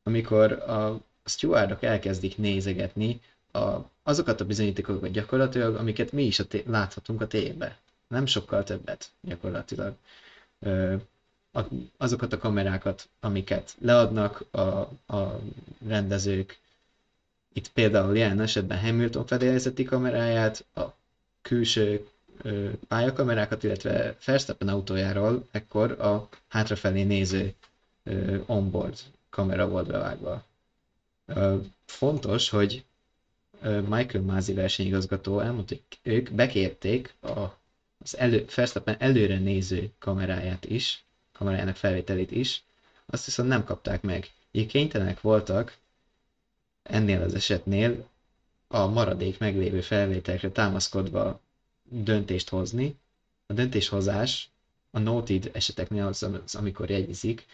Speaker 3: amikor a stewardok elkezdik nézegetni a, azokat a bizonyítékokat gyakorlatilag, amiket mi is a té- láthatunk a tévbe. Nem sokkal többet gyakorlatilag. Ö, a, azokat a kamerákat, amiket leadnak a, a rendezők. Itt például jelen esetben Hamilton fedélzeti kameráját, a külső pályakamerákat, illetve Verstappen autójáról ekkor a hátrafelé néző onboard kamera volt bevágva. Fontos, hogy Michael Mázi versenyigazgató elmondta, hogy ők bekérték a, az elő, Verstappen előre néző kameráját is, kamerájának felvételét is, azt viszont nem kapták meg. Így kénytelenek voltak ennél az esetnél a maradék meglévő felvételekre támaszkodva döntést hozni. A döntéshozás a noted eseteknél az, az amikor jegyezik,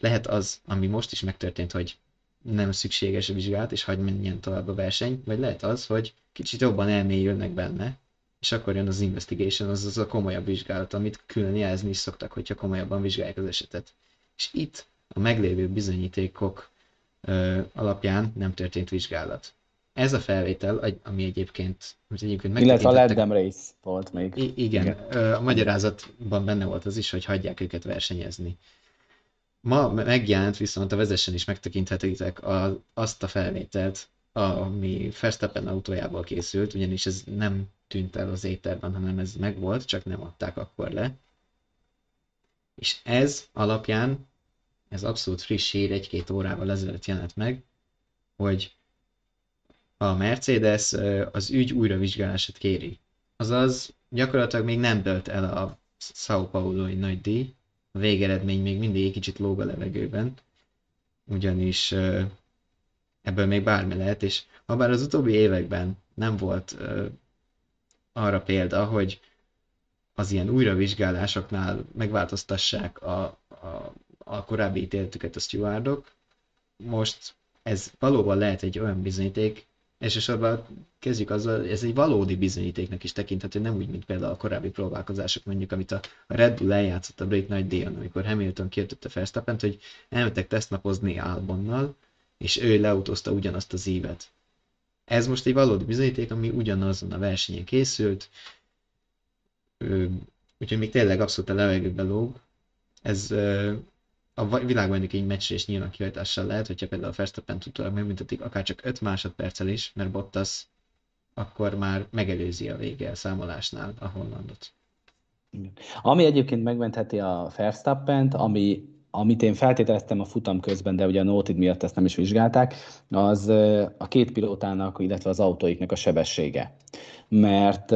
Speaker 3: lehet az, ami most is megtörtént, hogy nem szükséges a vizsgálat, és hagy menjen tovább a verseny, vagy lehet az, hogy kicsit jobban elmélyülnek benne, és akkor jön az investigation, az az a komolyabb vizsgálat, amit külön jelezni is szoktak, hogyha komolyabban vizsgálják az esetet. És itt a meglévő bizonyítékok ö, alapján nem történt vizsgálat. Ez a felvétel, ami egyébként, amit egyébként
Speaker 4: Illetve a Let Race volt még.
Speaker 3: I- igen, igen. a magyarázatban benne volt az is, hogy hagyják őket versenyezni. Ma megjelent viszont a vezessen is megtekinthetitek a, azt a felvételt, ami Verstappen autójából készült, ugyanis ez nem tűnt el az éterben, hanem ez megvolt, csak nem adták akkor le. És ez alapján, ez abszolút friss hír, egy-két órával ezelőtt jelent meg, hogy a Mercedes az ügy újravizsgálását kéri. Azaz gyakorlatilag még nem dölt el a São Paulo-i nagy díj, a végeredmény még mindig egy kicsit lóg a levegőben, ugyanis ebből még bármi lehet, és ha bár az utóbbi években nem volt arra példa, hogy az ilyen újravizsgálásoknál megváltoztassák a, a, a korábbi ítéletüket a stewardok. Most ez valóban lehet egy olyan bizonyíték, elsősorban kezdjük azzal, ez egy valódi bizonyítéknak is tekinthető, nem úgy, mint például a korábbi próbálkozások, mondjuk, amit a Red Bull eljátszott a brit nagy díjon, amikor Hamilton kiirtette verstappen hogy elmentek tesztnapozni Albonnal, és ő leautózta ugyanazt az ívet. Ez most egy valódi bizonyíték, ami ugyanazon a versenyen készült, úgyhogy még tényleg abszolút a levegőbe lóg, ez a világbajnoki meccsre is nyilván kihajtással lehet, hogyha például a Verstappen utólag megbüntetik akár csak 5 másodperccel is, mert Bottas akkor már megelőzi a vége a számolásnál a hollandot.
Speaker 4: Ami egyébként megmentheti a Verstappent, ami, amit én feltételeztem a futam közben, de ugye a Notid miatt ezt nem is vizsgálták, az a két pilótának, illetve az autóiknak a sebessége. Mert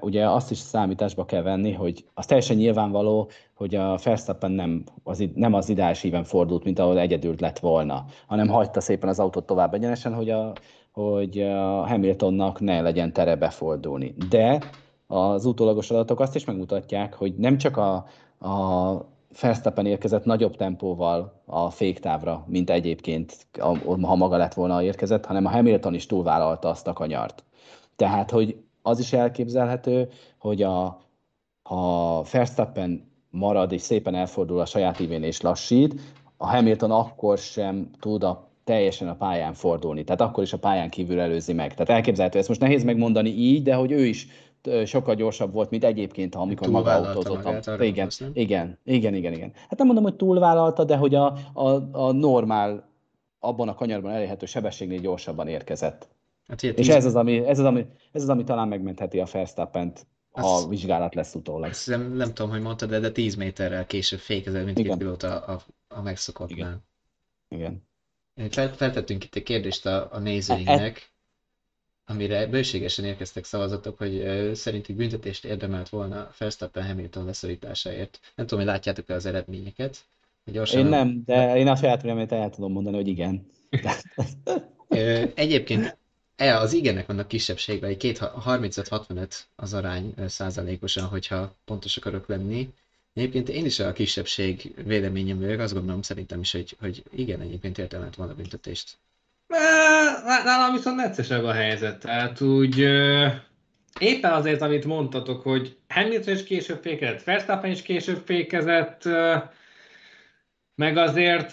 Speaker 4: ugye azt is számításba kell venni, hogy az teljesen nyilvánvaló, hogy a Verstappen nem az, nem az ideális íven fordult, mint ahol egyedül lett volna, hanem hagyta szépen az autót tovább egyenesen, hogy a, hogy a Hamiltonnak ne legyen tere befordulni. De az utólagos adatok azt is megmutatják, hogy nem csak a, a Verstappen érkezett nagyobb tempóval a féktávra, mint egyébként, ha maga lett volna érkezett, hanem a Hamilton is túlvállalta azt a kanyart. Tehát, hogy az is elképzelhető, hogy a, ha Verstappen marad és szépen elfordul a saját ívén és lassít, a Hamilton akkor sem tud a teljesen a pályán fordulni. Tehát akkor is a pályán kívül előzi meg. Tehát elképzelhető, ezt most nehéz megmondani így, de hogy ő is sokkal gyorsabb volt, mint egyébként, ha amikor maga autózott. Igen, igen, igen, igen, igen. Hát nem mondom, hogy túlvállalta, de hogy a, a, a normál, abban a kanyarban elérhető sebességnél gyorsabban érkezett. Hát, És tíz... ez, az, ami, ez, az, ami, ez az, ami talán megmentheti a Verstappent, ha azt, vizsgálat lesz utólag.
Speaker 3: Azt nem, nem tudom, hogy mondtad, de, de 10 méterrel később fékezett, mint két pilóta a, a, megszokottnál.
Speaker 4: Igen.
Speaker 3: Igen. Fel, feltettünk itt egy kérdést a, a nézőinknek. Amire bőségesen érkeztek szavazatok, hogy szerintük büntetést érdemelt volna Verstappen Hamilton leszorításáért. Nem tudom, hogy látjátok-e az eredményeket.
Speaker 4: Gyorsan én nem, de én a saját véleményt el tudom mondani, hogy igen.
Speaker 3: Egyébként e, az igenek vannak kisebbségben, egy 35-65 az arány százalékosan, hogyha pontos akarok lenni. Egyébként én is a kisebbség véleményem vagyok, azt gondolom szerintem is, hogy, hogy igen, egyébként érdemelt volna büntetést.
Speaker 5: Nálam viszont neccesebb a helyzet. Tehát úgy éppen azért, amit mondtatok, hogy Hamilton is később fékezett, Verstappen is később fékezett, meg azért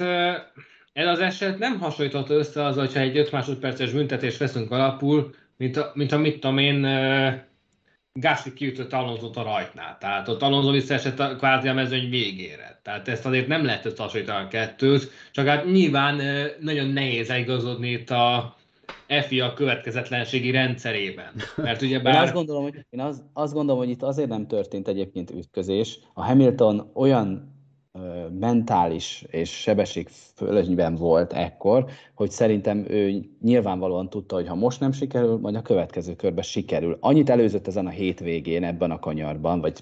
Speaker 5: ez az eset nem hasonlítható össze az, hogyha egy 5 másodperces büntetést veszünk alapul, mint a, mint a mit tudom én, Gasly kiütött Alonso-t a rajtnál. Tehát ott Alonso visszaesett a, kvázi a mezőny végére. Tehát ezt azért nem lehet összehasonlítani a kettőt, csak hát nyilván nagyon nehéz igazodni itt a FIA következetlenségi rendszerében. Mert ugye bár...
Speaker 4: Én, azt gondolom, hogy, én az, azt gondolom, hogy itt azért nem történt egyébként ütközés. A Hamilton olyan mentális és sebesség fölönyben volt ekkor, hogy szerintem ő nyilvánvalóan tudta, hogy ha most nem sikerül, majd a következő körben sikerül. Annyit előzött ezen a hétvégén ebben a kanyarban, vagy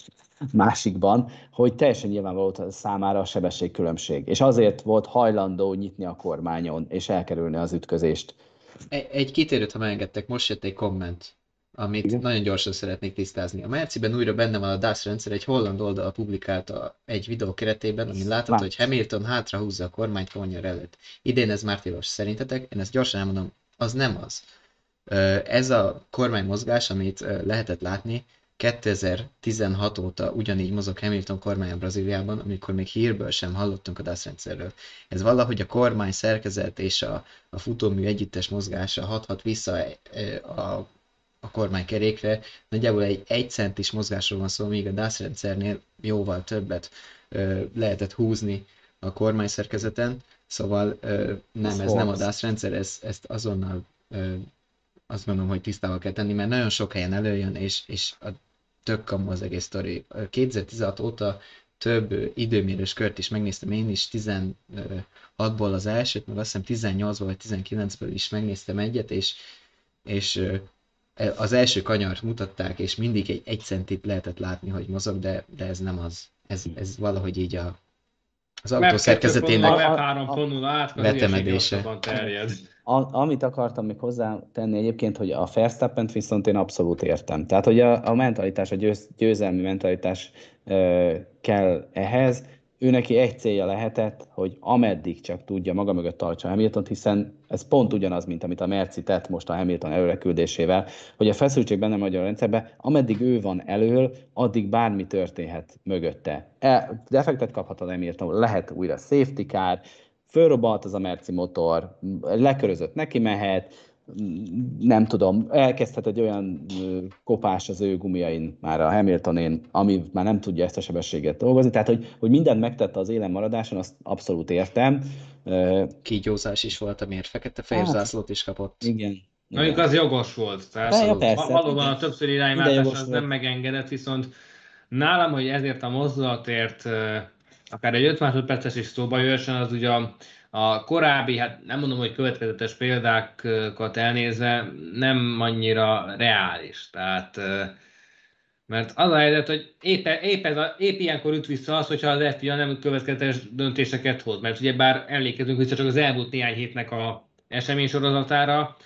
Speaker 4: másikban, hogy teljesen nyilvánvaló számára a sebességkülönbség. És azért volt hajlandó nyitni a kormányon, és elkerülni az ütközést.
Speaker 3: Egy, egy kitérőt, ha megengedtek, most jött egy komment amit Igen. nagyon gyorsan szeretnék tisztázni. A Merciben újra benne van a DAS rendszer, egy holland oldal publikálta egy videó keretében, amin látható, hogy Hamilton hátra húzza a kormányt Konyar előtt. Idén ez már tilos. Szerintetek? Én ezt gyorsan elmondom, az nem az. Ez a kormánymozgás, amit lehetett látni, 2016 óta ugyanígy mozog Hamilton kormánya Brazíliában, amikor még hírből sem hallottunk a DAS rendszerről. Ez valahogy a kormány szerkezet és a, a futómű együttes mozgása hathat vissza a a kormánykerékre. Nagyjából egy 1 centis mozgásról van szó, míg a DAS rendszernél jóval többet ö, lehetett húzni a kormányszerkezeten, szóval ö, nem, ez nem a DAS rendszer, ez, ezt azonnal ö, azt gondolom, hogy tisztával kell tenni, mert nagyon sok helyen előjön, és, és a tök kamu az egész sztori. 2016 óta több időmérős kört is megnéztem én is, 16-ból az elsőt, meg azt hiszem 18-ból vagy 19-ből is megnéztem egyet, és, és az első kanyart mutatták, és mindig egy egy centit lehetett látni, hogy mozog, de, de ez nem az. Ez, ez valahogy így a, az autó szerkezetének vetemedése.
Speaker 4: A, amit akartam még hozzátenni egyébként, hogy a Verstappent viszont én abszolút értem. Tehát, hogy a, a mentalitás, a győz, győzelmi mentalitás ö, kell ehhez, ő neki egy célja lehetett, hogy ameddig csak tudja maga mögött tartsa Hamilton, hiszen ez pont ugyanaz, mint amit a Merci tett most a Hamilton előreküldésével, hogy a feszültség benne megy a rendszerbe, ameddig ő van elől, addig bármi történhet mögötte. E, defektet kaphat a Hamilton, lehet újra safety car, fölrobbant az a Merci motor, lekörözött neki mehet, nem tudom, elkezdhet egy olyan kopás az ő gumiain, már a Hamiltonén, ami már nem tudja ezt a sebességet dolgozni. Tehát, hogy, hogy mindent megtette az élen maradáson, azt abszolút értem.
Speaker 3: Kígyózás is volt, amiért fekete-fehér hát, zászlót is kapott.
Speaker 4: Igen.
Speaker 5: Mondjuk az jogos volt. Tehát ja, persze, valóban a többször irányváltás az nem megengedett, viszont nálam, hogy ezért a mozdulatért akár egy 5 másodperces is szóba jöjjön, az ugye a, a korábbi, hát nem mondom, hogy következetes példákat elnézve, nem annyira reális. Tehát mert az a helyzet, hogy épp, épp, ez a, épp ilyenkor üt vissza az, hogyha az FIA nem következetes döntéseket hoz. Mert ugye bár emlékezünk vissza csak az elmúlt néhány hétnek a esemény sorozatára,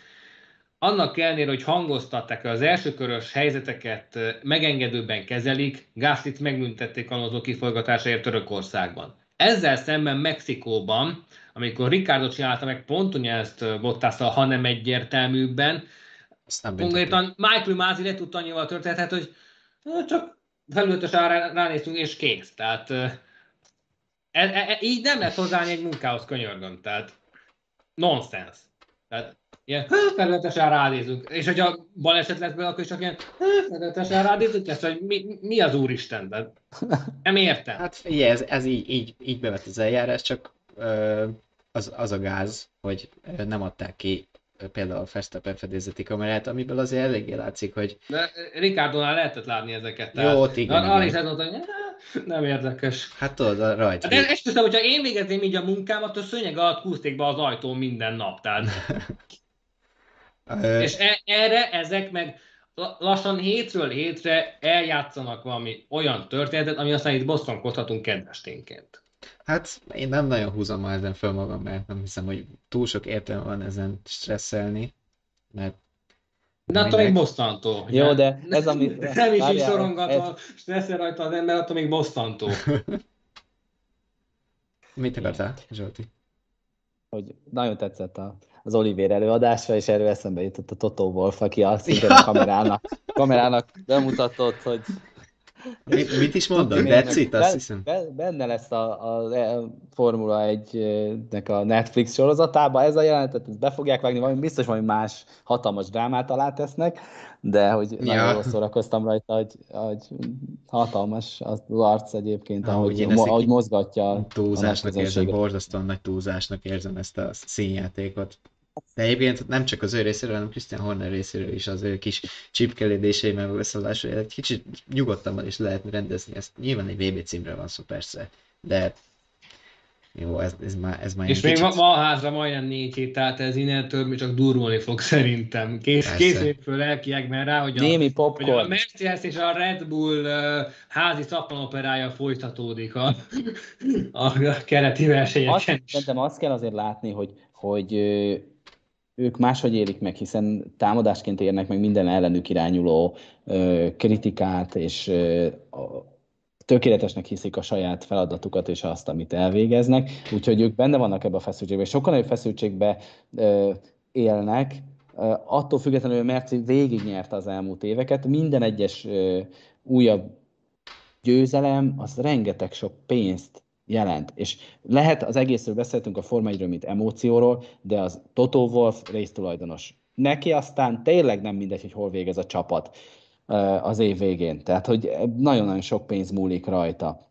Speaker 5: annak ellenére, hogy hangoztatták az elsőkörös helyzeteket megengedőbben kezelik, Gászlit megbüntették Alonso kiforgatásáért Törökországban. Ezzel szemben Mexikóban, amikor Ricardo csinálta meg pont ezt Bottásszal, hanem egyértelműbben, konkrétan Michael Mázi le tudta annyival történetet, hogy csak felületesen rá, ránéztünk, és kész. Tehát e, e, e, így nem lehet hozzáállni egy munkához, könyörgöm. Tehát nonsense. Tehát ilyen felületesen ránézünk. És hogyha baleset lesz belőle, akkor csak ilyen felületesen ránézünk, ezt, hogy mi, mi az Úristen? De nem értem.
Speaker 3: Hát figyelj, ez, ez így, így, így bevett az eljárás, csak ö, az, az a gáz, hogy nem adták ki például a Verstappen fedélzeti kamerát, amiből azért eléggé látszik, hogy...
Speaker 5: De Ricardo-nál lehetett látni ezeket.
Speaker 3: Tehát... Jó, ott igen.
Speaker 5: Arra is mondta, hogy nem érdekes.
Speaker 3: Hát tudod, rajta.
Speaker 5: De esküszöm, hogyha én végezném így a munkámat, a szőnyeg alatt kúzték be az ajtó minden nap. Tehát... És e- erre ezek meg lassan hétről hétre eljátszanak valami olyan történetet, ami aztán itt bosszankodhatunk kedvesténként.
Speaker 3: Hát én nem nagyon húzom már ezen föl magam, mert nem hiszem, hogy túl sok értelme van ezen stresszelni, mert
Speaker 5: de attól még bosszantó.
Speaker 4: Jó, de ez ami...
Speaker 5: Nem is így sorongatva, ez... stresszel rajta az ember, attól még bosszantó.
Speaker 3: Mit akartál, Zsolti?
Speaker 4: Hogy nagyon tetszett a az Oliver előadása, és erről eszembe jutott a Toto Wolf, aki azt szintén a kamerának, kamerának bemutatott, hogy
Speaker 3: Mi, mit is mondod? Decit, azt hiszem.
Speaker 4: Benne lesz a, a, Formula 1-nek a Netflix sorozatában ez a jelenetet, ezt be fogják vágni, valami biztos valami más hatalmas drámát alá tesznek, de hogy ja. nagyon szórakoztam rajta, hogy, hogy hatalmas az arc egyébként, ahogy, ahogy, ahogy mozgatja
Speaker 3: túlzásnak érzem, borzasztóan nagy túlzásnak érzem ezt a színjátékot. De egyébként nem csak az ő részéről, hanem Christian Horner részéről is az ő kis csipkelődései, meg beszólásai, egy kicsit nyugodtabban is lehetne rendezni. Ezt nyilván egy VB címről van szó persze, de jó, ez, ez már, ez már
Speaker 5: És még kicsit... ma a házra majdnem négy hét, tehát ez innentől mi csak durvulni fog szerintem. Kész, készüljük föl lelkiekben rá, hogy a,
Speaker 4: Némi popcorn.
Speaker 5: hogy a Mercedes és a Red Bull uh, házi szappanoperája folytatódik a, a kereti versenyeken. Azt,
Speaker 4: szerintem azt kell azért látni, hogy, hogy ők máshogy élik meg, hiszen támadásként érnek meg minden ellenük irányuló ö, kritikát, és ö, tökéletesnek hiszik a saját feladatukat és azt, amit elvégeznek, úgyhogy ők benne vannak ebbe a feszültségbe, és sokkal nagyobb feszültségbe ö, élnek, ö, attól függetlenül, hogy Merci végignyerte az elmúlt éveket, minden egyes ö, újabb győzelem, az rengeteg sok pénzt jelent. És lehet, az egészről beszéltünk a Forma 1 mint emócióról, de az Toto Wolf résztulajdonos. Neki aztán tényleg nem mindegy, hogy hol végez a csapat az év végén. Tehát, hogy nagyon-nagyon sok pénz múlik rajta.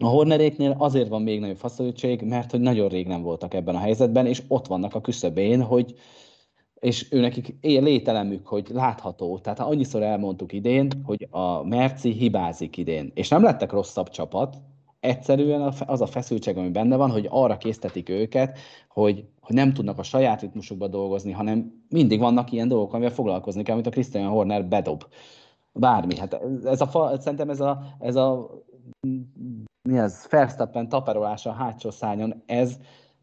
Speaker 4: A Horneréknél azért van még nagyobb feszültség, mert hogy nagyon rég nem voltak ebben a helyzetben, és ott vannak a küszöbén, hogy és ő nekik lételemük, hogy látható. Tehát annyiszor elmondtuk idén, hogy a Merci hibázik idén, és nem lettek rosszabb csapat, egyszerűen az a feszültség, ami benne van, hogy arra késztetik őket, hogy, hogy nem tudnak a saját ritmusukba dolgozni, hanem mindig vannak ilyen dolgok, amivel foglalkozni kell, amit a Christian Horner bedob. Bármi. Hát ez a, szerintem ez a, ez a mi ez, Verstappen taperolása a hátsó szányon, ez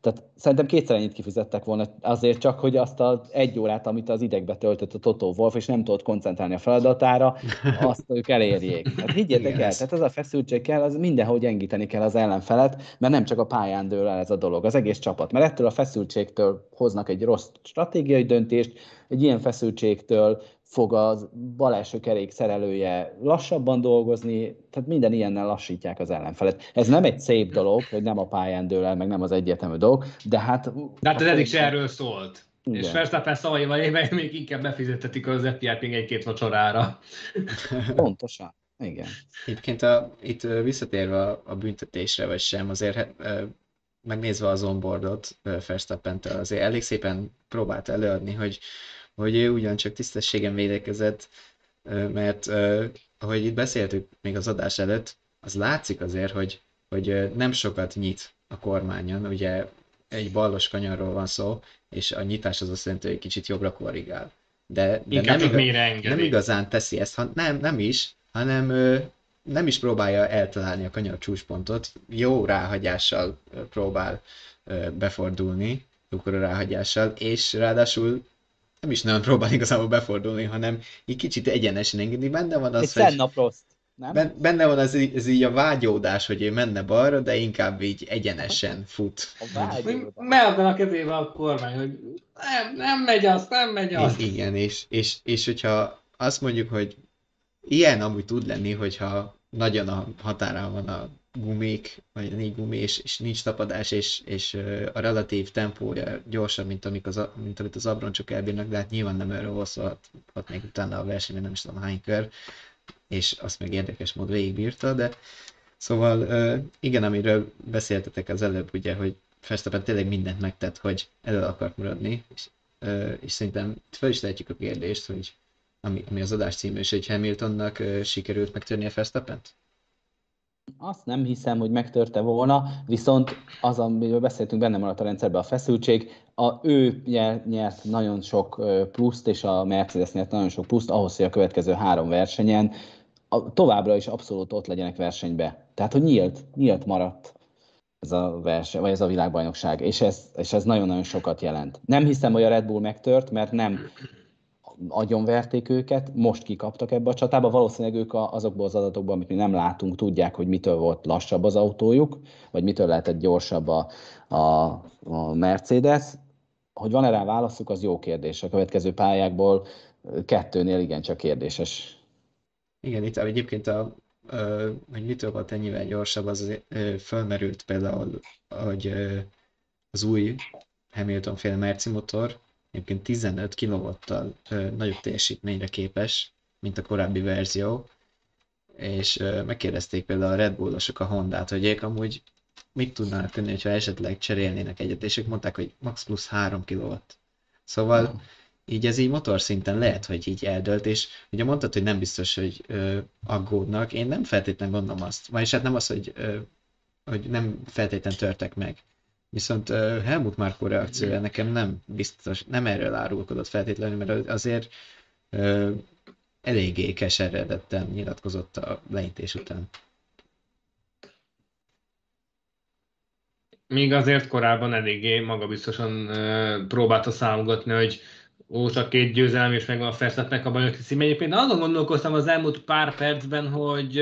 Speaker 4: tehát szerintem kétszer ennyit kifizettek volna azért csak, hogy azt az egy órát, amit az idegbe töltött a Toto Wolf, és nem tudott koncentrálni a feladatára, azt ők elérjék. Tehát higgyétek el, tehát ez a feszültség kell, az mindenhogy gyengíteni kell az ellenfelet, mert nem csak a pályán dől el ez a dolog, az egész csapat. Mert ettől a feszültségtől hoznak egy rossz stratégiai döntést, egy ilyen feszültségtől fog az baleső kerék szerelője lassabban dolgozni, tehát minden ilyennel lassítják az ellenfelet. Ez nem egy szép dolog, hogy nem a pályán dől el, meg nem az egyértelmű dolog, de hát...
Speaker 5: De hát ez eddig se erről szólt. Igen. És Verstappen szavaival éve még inkább befizetetik az FIA-t még egy-két vacsorára.
Speaker 4: Pontosan. Igen.
Speaker 3: Egyébként a, itt visszatérve a, a büntetésre, vagy sem, azért megnézve az onboardot verstappen azért elég szépen próbált előadni, hogy, hogy ő ugyancsak tisztességen védekezett, mert ahogy itt beszéltük még az adás előtt, az látszik azért, hogy, hogy nem sokat nyit a kormányon, ugye egy ballos kanyarról van szó, és a nyitás az azt jelenti, hogy egy kicsit jobbra korrigál. De, de
Speaker 5: nem,
Speaker 3: igaz, nem igazán teszi ezt, ha, nem, nem is, hanem nem is próbálja eltalálni a kanyar csúcspontot, jó ráhagyással próbál befordulni, jókora ráhagyással, és ráadásul nem is nagyon próbál igazából befordulni, hanem így kicsit egyenesen engedni. Benne van az,
Speaker 4: Egy hogy... Prost, nem?
Speaker 3: Benne van az, ez így a vágyódás, hogy ő menne balra, de inkább így egyenesen fut.
Speaker 5: Melben a kezébe a kormány, hogy nem, nem megy az, nem megy az.
Speaker 3: Igen, és, és, és hogyha azt mondjuk, hogy ilyen amúgy tud lenni, hogyha nagyon a határán van a gumik, vagy négy gumi, és, nincs tapadás, és, és a relatív tempója gyorsabb, mint, amik az, mint amit az abroncsok elbírnak, de hát nyilván nem erről hosszat, ott még utána a versenyben nem is tudom hány kör, és azt meg érdekes mód végigbírta, de szóval igen, amiről beszéltetek az előbb, ugye, hogy Verstappen tényleg mindent megtett, hogy elő akart maradni, és, és szerintem fel is tehetjük a kérdést, hogy ami, ami az adás címe, és hogy Hamiltonnak sikerült megtörni a Verstappent?
Speaker 4: Azt nem hiszem, hogy megtörte volna, viszont az, amiről beszéltünk, benne maradt a rendszerben a feszültség, a, ő nyert nagyon sok pluszt, és a Mercedes nyert nagyon sok pluszt ahhoz, hogy a következő három versenyen a, továbbra is abszolút ott legyenek versenybe. Tehát, hogy nyílt, nyílt maradt ez a verseny, vagy ez a világbajnokság, és ez, és ez nagyon-nagyon sokat jelent. Nem hiszem, hogy a Red Bull megtört, mert nem agyonverték őket, most kikaptak ebbe a csatába, valószínűleg ők azokból az adatokból, amit mi nem látunk, tudják, hogy mitől volt lassabb az autójuk, vagy mitől lehetett gyorsabb a, a, a Mercedes. Hogy van-e rá válaszuk, az jó kérdés. A következő pályákból kettőnél igencsak kérdéses.
Speaker 3: Igen, itt egyébként a, hogy mitől volt ennyivel gyorsabb, az fölmerült például, hogy az új Hamilton féle Merci motor, egyébként 15 kW-tal nagyobb teljesítményre képes, mint a korábbi verzió, és ö, megkérdezték például a Red Bullosok a Hondát, hogy ők amúgy mit tudnának tenni, ha esetleg cserélnének egyet, és ők mondták, hogy max plusz 3 kW. Szóval így ez így motor szinten lehet, hogy így eldölt, és ugye mondtad, hogy nem biztos, hogy ö, aggódnak, én nem feltétlenül gondolom azt, vagyis hát nem az, hogy, ö, hogy nem feltétlenül törtek meg, Viszont Helmut Marko reakciója nekem nem biztos, nem erről árulkodott feltétlenül, mert azért eléggé keseredetten nyilatkozott a leintés után.
Speaker 5: Még azért korábban eléggé magabiztosan próbálta számogatni, hogy ó, csak két győzelem, és megvan a Ferszatnek a bajnoki címe. Egyébként azon gondolkoztam az elmúlt pár percben, hogy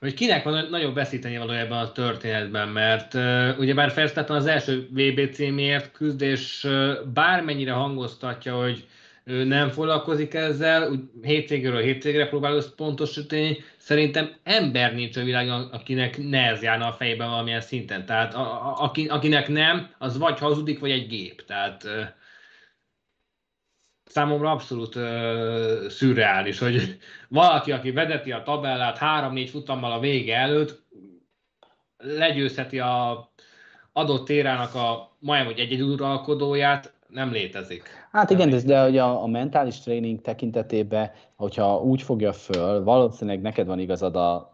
Speaker 5: hogy kinek van nagyobb veszíteni való ebben a történetben, mert uh, ugyebár Verstappen az első VB címért küzd, és uh, bármennyire hangoztatja, hogy ő nem foglalkozik ezzel, úgy hétvégéről hétvégre próbál összpontosítani, szerintem ember nincs a világon, akinek ne ez járna a fejében valamilyen szinten. Tehát a, a, akinek nem, az vagy hazudik, vagy egy gép. Tehát uh, számomra abszolút uh, szürreális, hogy valaki, aki vedeti a tabellát három-négy futammal a vége előtt, legyőzheti a adott térának a majdnem, hogy egy uralkodóját, nem létezik.
Speaker 4: Hát igen, de, de hogy a, a mentális tréning tekintetében, hogyha úgy fogja föl, valószínűleg neked van igazad a,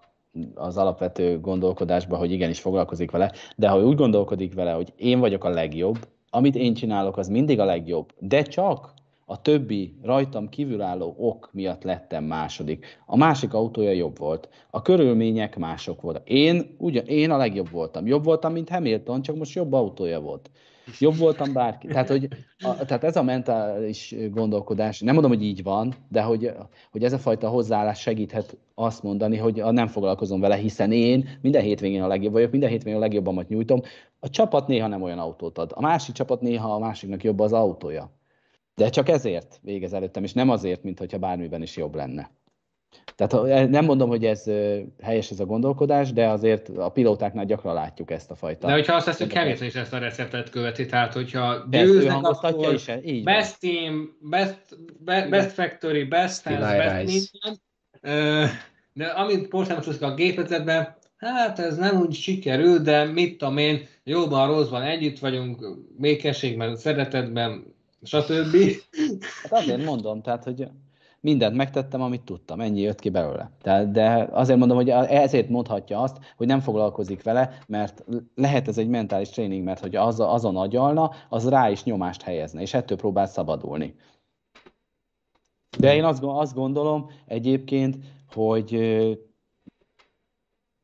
Speaker 4: az alapvető gondolkodásban, hogy igenis foglalkozik vele, de ha úgy gondolkodik vele, hogy én vagyok a legjobb, amit én csinálok, az mindig a legjobb, de csak a többi rajtam kívülálló ok miatt lettem második. A másik autója jobb volt. A körülmények mások voltak. Én, ugyan, én a legjobb voltam. Jobb voltam, mint Hamilton, csak most jobb autója volt. Jobb voltam bárki. Tehát, hogy, a, tehát ez a mentális gondolkodás, nem mondom, hogy így van, de hogy, hogy ez a fajta hozzáállás segíthet azt mondani, hogy a nem foglalkozom vele, hiszen én minden hétvégén a legjobb vagyok, minden hétvégén a legjobbamat nyújtom. A csapat néha nem olyan autót ad. A másik csapat néha a másiknak jobb az autója. De csak ezért végez előttem, és nem azért, mint hogyha bármiben is jobb lenne. Tehát nem mondom, hogy ez helyes ez a gondolkodás, de azért a pilótáknál gyakran látjuk ezt a fajta.
Speaker 5: De hogyha azt teszünk, Hamilton is ezt a receptet követi, tehát hogyha győznek, akkor is, így best van. team, best, be, best factory, best fans, best minden. De amint most nem a gépezetben, hát ez nem úgy sikerül, de mit tudom én, jóban, rosszban együtt vagyunk, békességben, szeretetben, stb.
Speaker 4: Hát azért mondom, tehát, hogy mindent megtettem, amit tudtam, ennyi jött ki belőle. De, de azért mondom, hogy ezért mondhatja azt, hogy nem foglalkozik vele, mert lehet ez egy mentális tréning, mert hogy az, azon agyalna, az rá is nyomást helyezne, és ettől próbál szabadulni. De én azt, azt gondolom egyébként, hogy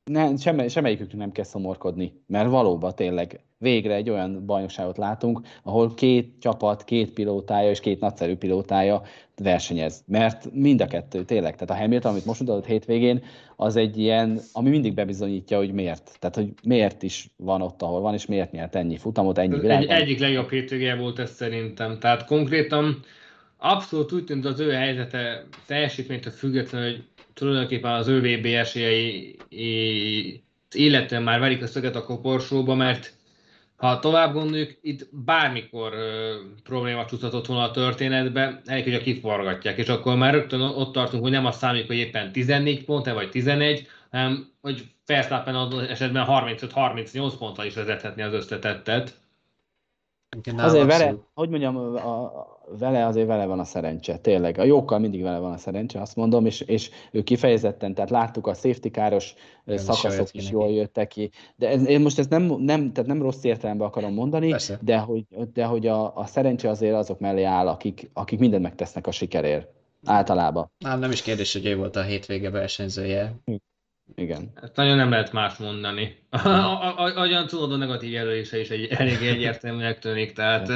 Speaker 4: ne, semmely, semmelyiküknek nem kell szomorkodni, mert valóban tényleg végre egy olyan bajnokságot látunk, ahol két csapat, két pilótája és két nagyszerű pilótája versenyez. Mert mind a kettő, tényleg. Tehát a Hamilton, amit most mutatott hétvégén, az egy ilyen, ami mindig bebizonyítja, hogy miért. Tehát, hogy miért is van ott, ahol van, és miért nyert ennyi futamot, ennyi világban.
Speaker 5: Egy, egyik legjobb hétvége volt ez szerintem. Tehát konkrétan abszolút úgy tűnt az ő helyzete teljesítménytől függetlenül, hogy tulajdonképpen az ő VB esélyei illetően már verik a szöget a koporsóba, mert ha tovább gondoljuk, itt bármikor ö, probléma csúszhatott volna a történetbe, elég, hogy a kiforgatják, és akkor már rögtön ott tartunk, hogy nem azt számít, hogy éppen 14 pont vagy 11, hanem hogy Verstappen az esetben 35-38 ponttal is vezethetni az összetettet.
Speaker 4: Azért vele, hogy mondjam, a, a, vele azért vele van a szerencse, tényleg. A jókkal mindig vele van a szerencse, azt mondom, és, és ő kifejezetten, tehát láttuk a safety káros szakaszok is jól jöttek ki. De ez, én most ezt nem, nem, tehát nem rossz értelemben akarom mondani, de hogy, de hogy a, a szerencse azért azok mellé áll, akik, akik mindent megtesznek a sikerért. Általában.
Speaker 3: Nem, nem is kérdés, hogy ő volt a hétvége versenyzője.
Speaker 4: Igen.
Speaker 5: Ezt nagyon nem lehet más mondani. Agyan tudod, a negatív jelölése is egy, elég egyértelműnek tűnik, tehát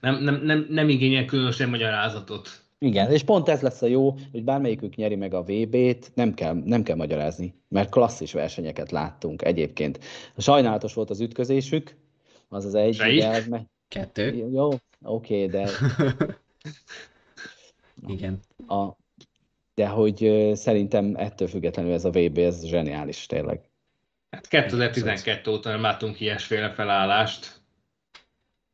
Speaker 5: nem, nem, nem, nem igényel különösen magyarázatot.
Speaker 4: Igen, és pont ez lesz a jó, hogy bármelyikük nyeri meg a VB-t, nem kell, nem kell magyarázni, mert klasszis versenyeket láttunk egyébként. Sajnálatos volt az ütközésük, az az egy.
Speaker 3: Ugye, az me- Kettő.
Speaker 4: Jó, oké, okay, de...
Speaker 3: Igen.
Speaker 4: A, de hogy szerintem ettől függetlenül ez a VB, ez zseniális tényleg.
Speaker 5: Hát 2012 óta nem látunk ilyesféle felállást.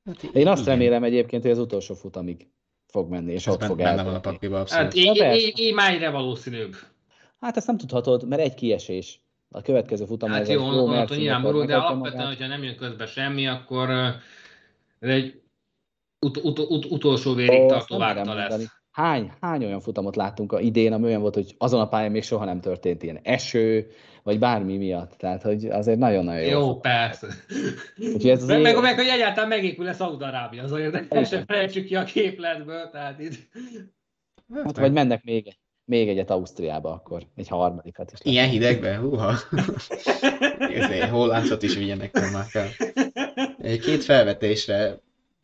Speaker 4: Hát, Én azt igen. remélem egyébként, hogy az utolsó futamig fog menni, és ott fog
Speaker 3: elmenni. van a pakliba,
Speaker 5: abszolút. Hát így, így, így valószínűbb.
Speaker 4: Hát ezt nem tudhatod, mert egy kiesés. A következő futam
Speaker 5: hát ez jó, jó mert nyilvánvaló, de alapvetően, hogyha nem jön közbe semmi, akkor ez egy ut- ut- ut- utolsó vérig tartó vágta lesz. Mondani
Speaker 4: hány, hány olyan futamot láttunk a idén, ami olyan volt, hogy azon a pályán még soha nem történt ilyen eső, vagy bármi miatt. Tehát, hogy azért nagyon-nagyon jó.
Speaker 5: Jó, persze. ez az meg, meg, meg, hogy egyáltalán megépül lesz Szaudarábia, az olyan, sem felejtsük ki a képletből, tehát itt.
Speaker 4: Hát, vagy mennek még, még egyet Ausztriába akkor, egy harmadikat is.
Speaker 3: Ilyen hidegben? Húha! Ezért holláncot is vigyenek már kell. Két felvetésre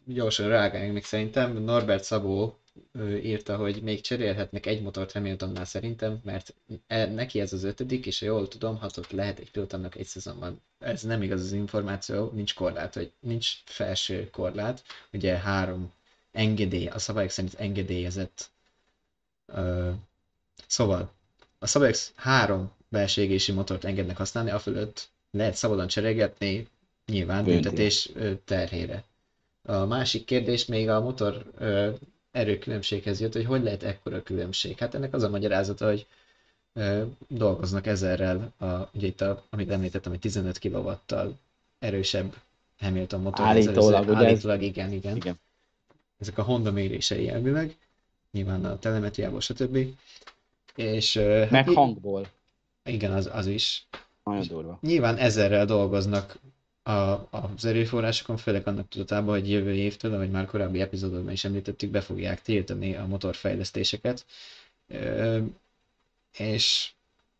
Speaker 3: gyorsan reagáljunk még szerintem. Norbert Szabó írta, hogy még cserélhetnek egy motort Hamiltonnál szerintem, mert e, neki ez az ötödik, és ha jól tudom, hatott lehet egy pilótának egy szezonban. Ez nem igaz az információ, nincs korlát, vagy nincs felső korlát. Ugye három engedély, a szabályok szerint engedélyezett. Uh, szóval a szabályok három belső égési motort engednek használni, afölött lehet szabadon cserélgetni, nyilván büntetés terhére. A másik kérdés még a motor erőkülönbséghez jött, hogy hogy lehet ekkora különbség. Hát ennek az a magyarázata, hogy ö, dolgoznak ezerrel, a, ugye itt, a, amit említettem, hogy 15 kW-tal erősebb Hamilton motor.
Speaker 4: Állítólag,
Speaker 3: ugye? Állítólag, igen, igen, igen. Ezek a Honda mérései elvileg, nyilván a telemetriából, stb. És,
Speaker 4: Meg hát, hangból.
Speaker 3: Igen, az, az is.
Speaker 4: Nagyon durva.
Speaker 3: Nyilván ezerrel dolgoznak a, az erőforrásokon, főleg annak tudatában, hogy jövő évtől, ahogy már korábbi epizódokban is említettük, be fogják tiltani a motorfejlesztéseket, és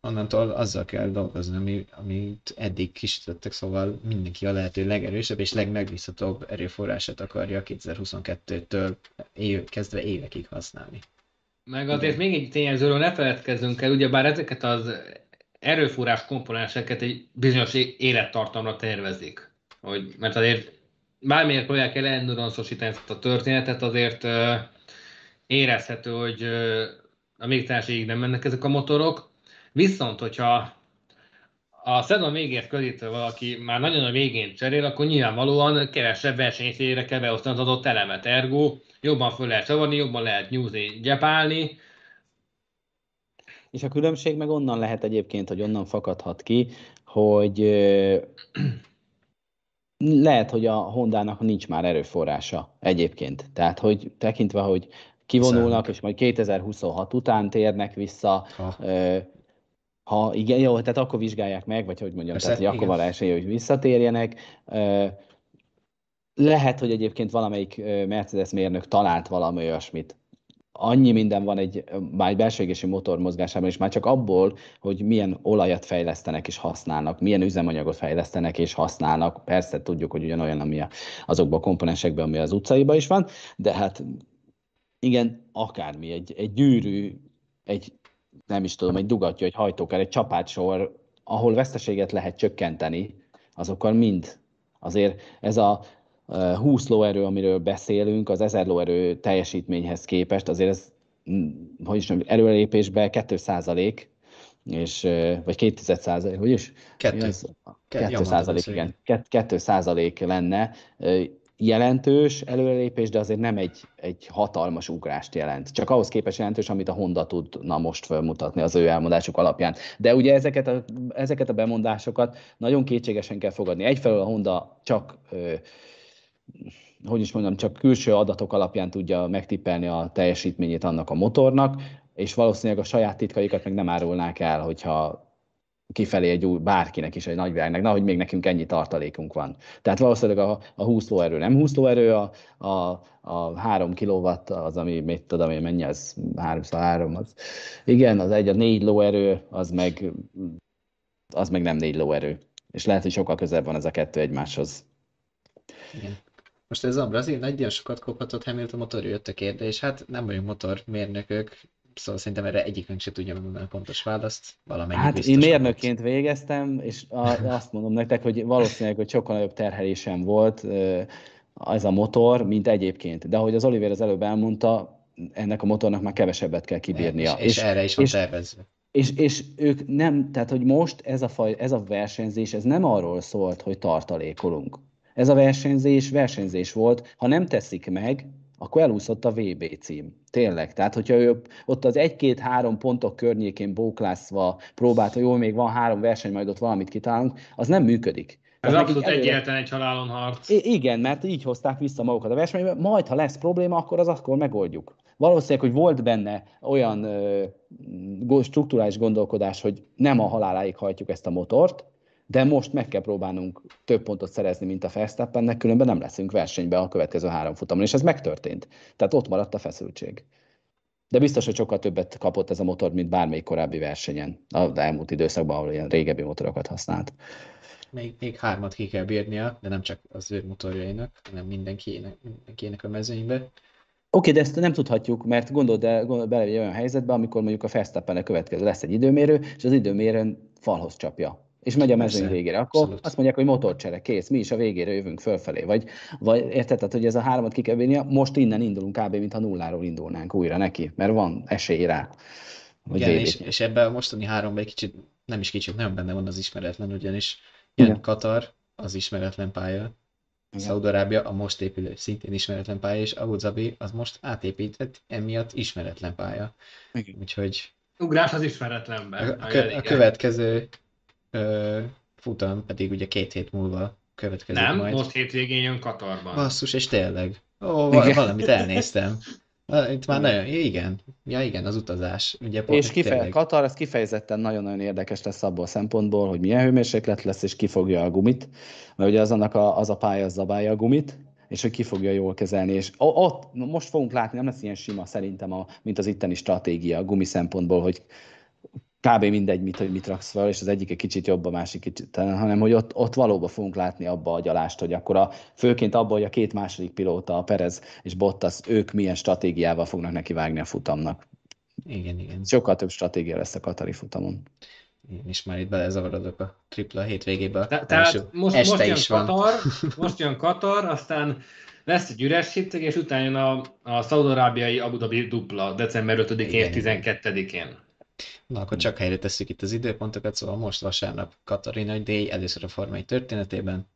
Speaker 3: onnantól azzal kell dolgozni, ami, amit eddig kisítettek, szóval mindenki a lehető legerősebb és legmegbízhatóbb erőforrását akarja 2022-től év, kezdve évekig használni.
Speaker 5: Meg azért még egy tényezőről ne feledkezzünk el, ugyebár ezeket az erőforrás komponenseket egy bizonyos élettartamra tervezik. Hogy, mert azért bármilyen próbálják el endurance a történetet, azért uh, érezhető, hogy uh, a végtelenségig nem mennek ezek a motorok. Viszont, hogyha a szezon végét közítve valaki már nagyon a végén cserél, akkor nyilvánvalóan kevesebb versenyszére kell beosztani az adott elemet. Ergo jobban föl lehet szavarni, jobban lehet nyúzni, gyepálni.
Speaker 4: És a különbség meg onnan lehet egyébként, hogy onnan fakadhat ki, hogy lehet, hogy a Hondának nincs már erőforrása egyébként. Tehát, hogy tekintve, hogy kivonulnak, és majd 2026 után térnek vissza, ha. ha igen, jó, tehát akkor vizsgálják meg, vagy hogy mondjam, Persze, tehát hogy akkor van esély, hogy visszatérjenek. Lehet, hogy egyébként valamelyik Mercedes mérnök talált valami olyasmit, annyi minden van egy, már egy belső motor mozgásában, és már csak abból, hogy milyen olajat fejlesztenek és használnak, milyen üzemanyagot fejlesztenek és használnak. Persze tudjuk, hogy ugyanolyan, ami azokban a komponensekben, ami az utcaiban is van, de hát igen, akármi, egy, egy gyűrű, egy nem is tudom, egy dugatja, egy hajtókár, egy csapátsor, ahol veszteséget lehet csökkenteni, azokkal mind. Azért ez a 20 lóerő, amiről beszélünk, az 1000 lóerő teljesítményhez képest, azért ez, mm, hogy is mondjam, előrelépésben 2 százalék, és, vagy 2 százalék, hogy is?
Speaker 3: 2.
Speaker 4: 2 százalék, igen. 2 százalék lenne jelentős előrelépés, de azért nem egy, egy hatalmas ugrást jelent. Csak ahhoz képest jelentős, amit a Honda tudna most felmutatni az ő elmondásuk alapján. De ugye ezeket a, ezeket a bemondásokat nagyon kétségesen kell fogadni. Egyfelől a Honda csak ö, hogy is mondjam, csak külső adatok alapján tudja megtippelni a teljesítményét annak a motornak, és valószínűleg a saját titkaikat meg nem árulnák el, hogyha kifelé egy új, bárkinek is egy nagyvilágnak, na, hogy még nekünk ennyi tartalékunk van. Tehát valószínűleg a, a 20 lóerő nem 20 lóerő, a, a, a 3 kW az, ami mit tudom én, mennyi az, 3 az. Igen, az egy, a 4 lóerő, az meg, az meg nem 4 lóerő. És lehet, hogy sokkal közelebb van ez a kettő egymáshoz.
Speaker 3: Igen. Most ez a brazil nagyon sokat kophatott Hamilton motor jött a kérdés, hát nem vagyunk motormérnökök, szóval szerintem erre egyikünk se tudja megmondani a pontos választ.
Speaker 4: Valamennyi hát én mérnökként volt. végeztem, és azt mondom nektek, hogy valószínűleg, hogy sokkal nagyobb terhelésem volt ez a motor, mint egyébként. De ahogy az Oliver az előbb elmondta, ennek a motornak már kevesebbet kell kibírnia.
Speaker 3: És, és, és erre is van és, tervezve.
Speaker 4: És, és ők nem, tehát hogy most ez a, faj, ez a versenyzés, ez nem arról szólt, hogy tartalékolunk. Ez a versenyzés versenyzés volt. Ha nem teszik meg, akkor elúszott a VB cím. Tényleg. Tehát, hogyha ő ott az egy-két-három pontok környékén bóklászva próbált, hogy jó, még van három verseny, majd ott valamit kitálunk, az nem működik.
Speaker 5: Ez abszolút egyetlen egy halálon harc.
Speaker 4: Igen, mert így hozták vissza magukat a versenybe, majd ha lesz probléma, akkor az akkor megoldjuk. Valószínűleg, hogy volt benne olyan ö, struktúrális gondolkodás, hogy nem a haláláig hajtjuk ezt a motort, de most meg kell próbálnunk több pontot szerezni, mint a Verstappennek, különben nem leszünk versenyben a következő három futamon, és ez megtörtént. Tehát ott maradt a feszültség. De biztos, hogy sokkal többet kapott ez a motor, mint bármelyik korábbi versenyen, az elmúlt időszakban, ahol ilyen régebbi motorokat használt.
Speaker 3: Még, még hármat ki kell bírnia, de nem csak az ő motorjainak, hanem mindenkinek, mindenkinek a mezőnybe. Oké,
Speaker 4: de ezt nem tudhatjuk, mert gondold, el, gondold bele egy olyan helyzetbe, amikor mondjuk a Verstappen következő lesz egy időmérő, és az időmérőn falhoz csapja és megy a mezőny végére, akkor abszolút. azt mondják, hogy motorcsere, kész, mi is a végére jövünk fölfelé, vagy, vagy érted, tehát, hogy ez a háromat ki kell most innen indulunk kb. mintha nulláról indulnánk újra neki, mert van esély rá.
Speaker 3: Igen, és, és ebben a mostani háromban egy kicsit, nem is kicsit, nem benne van az ismeretlen, ugyanis ilyen Igen. Katar, az ismeretlen pálya, Szaudarábia a most épülő, szintén ismeretlen pálya, és Abu Dhabi az most átépített, emiatt ismeretlen pálya. Igen. Úgyhogy...
Speaker 5: Ugrás az ismeretlenben.
Speaker 3: A, a, a következő ö, futam pedig ugye két hét múlva következik
Speaker 5: Nem,
Speaker 3: majd.
Speaker 5: most hétvégén jön Katarban.
Speaker 3: Basszus, és tényleg. Ó, igen. valamit elnéztem. Itt már nagyon, igen, ja igen, az utazás. Ugye
Speaker 4: és kifeje, Katar, az kifejezetten nagyon-nagyon érdekes lesz abból a szempontból, hogy milyen hőmérséklet lesz, és ki fogja a gumit, mert ugye az annak a, az a pálya az zabálja a gumit, és hogy ki fogja jól kezelni. És ott most fogunk látni, nem lesz ilyen sima szerintem, a, mint az itteni stratégia a gumi szempontból, hogy kb. mindegy, mit, hogy mit raksz fel, és az egyik egy kicsit jobb, a másik kicsit, hanem hogy ott, ott valóban fogunk látni abba a gyalást, hogy akkor a, főként abban, hogy a két második pilóta, a Perez és Bottas, ők milyen stratégiával fognak neki vágni a futamnak.
Speaker 3: Igen, igen.
Speaker 4: Sokkal több stratégia lesz a Katari futamon.
Speaker 3: Én is már itt belezavarodok a tripla hétvégébe.
Speaker 5: Te, tehát most, este most is jön van. Katar, most jön Katar, aztán lesz egy üres hétvég, és utána jön a, a szaudarábiai Abu Dhabi dupla, december 5-én, 12-én.
Speaker 3: Na, akkor csak helyre tesszük itt az időpontokat, szóval most vasárnap Katarina díj, először a Forma 1 történetében,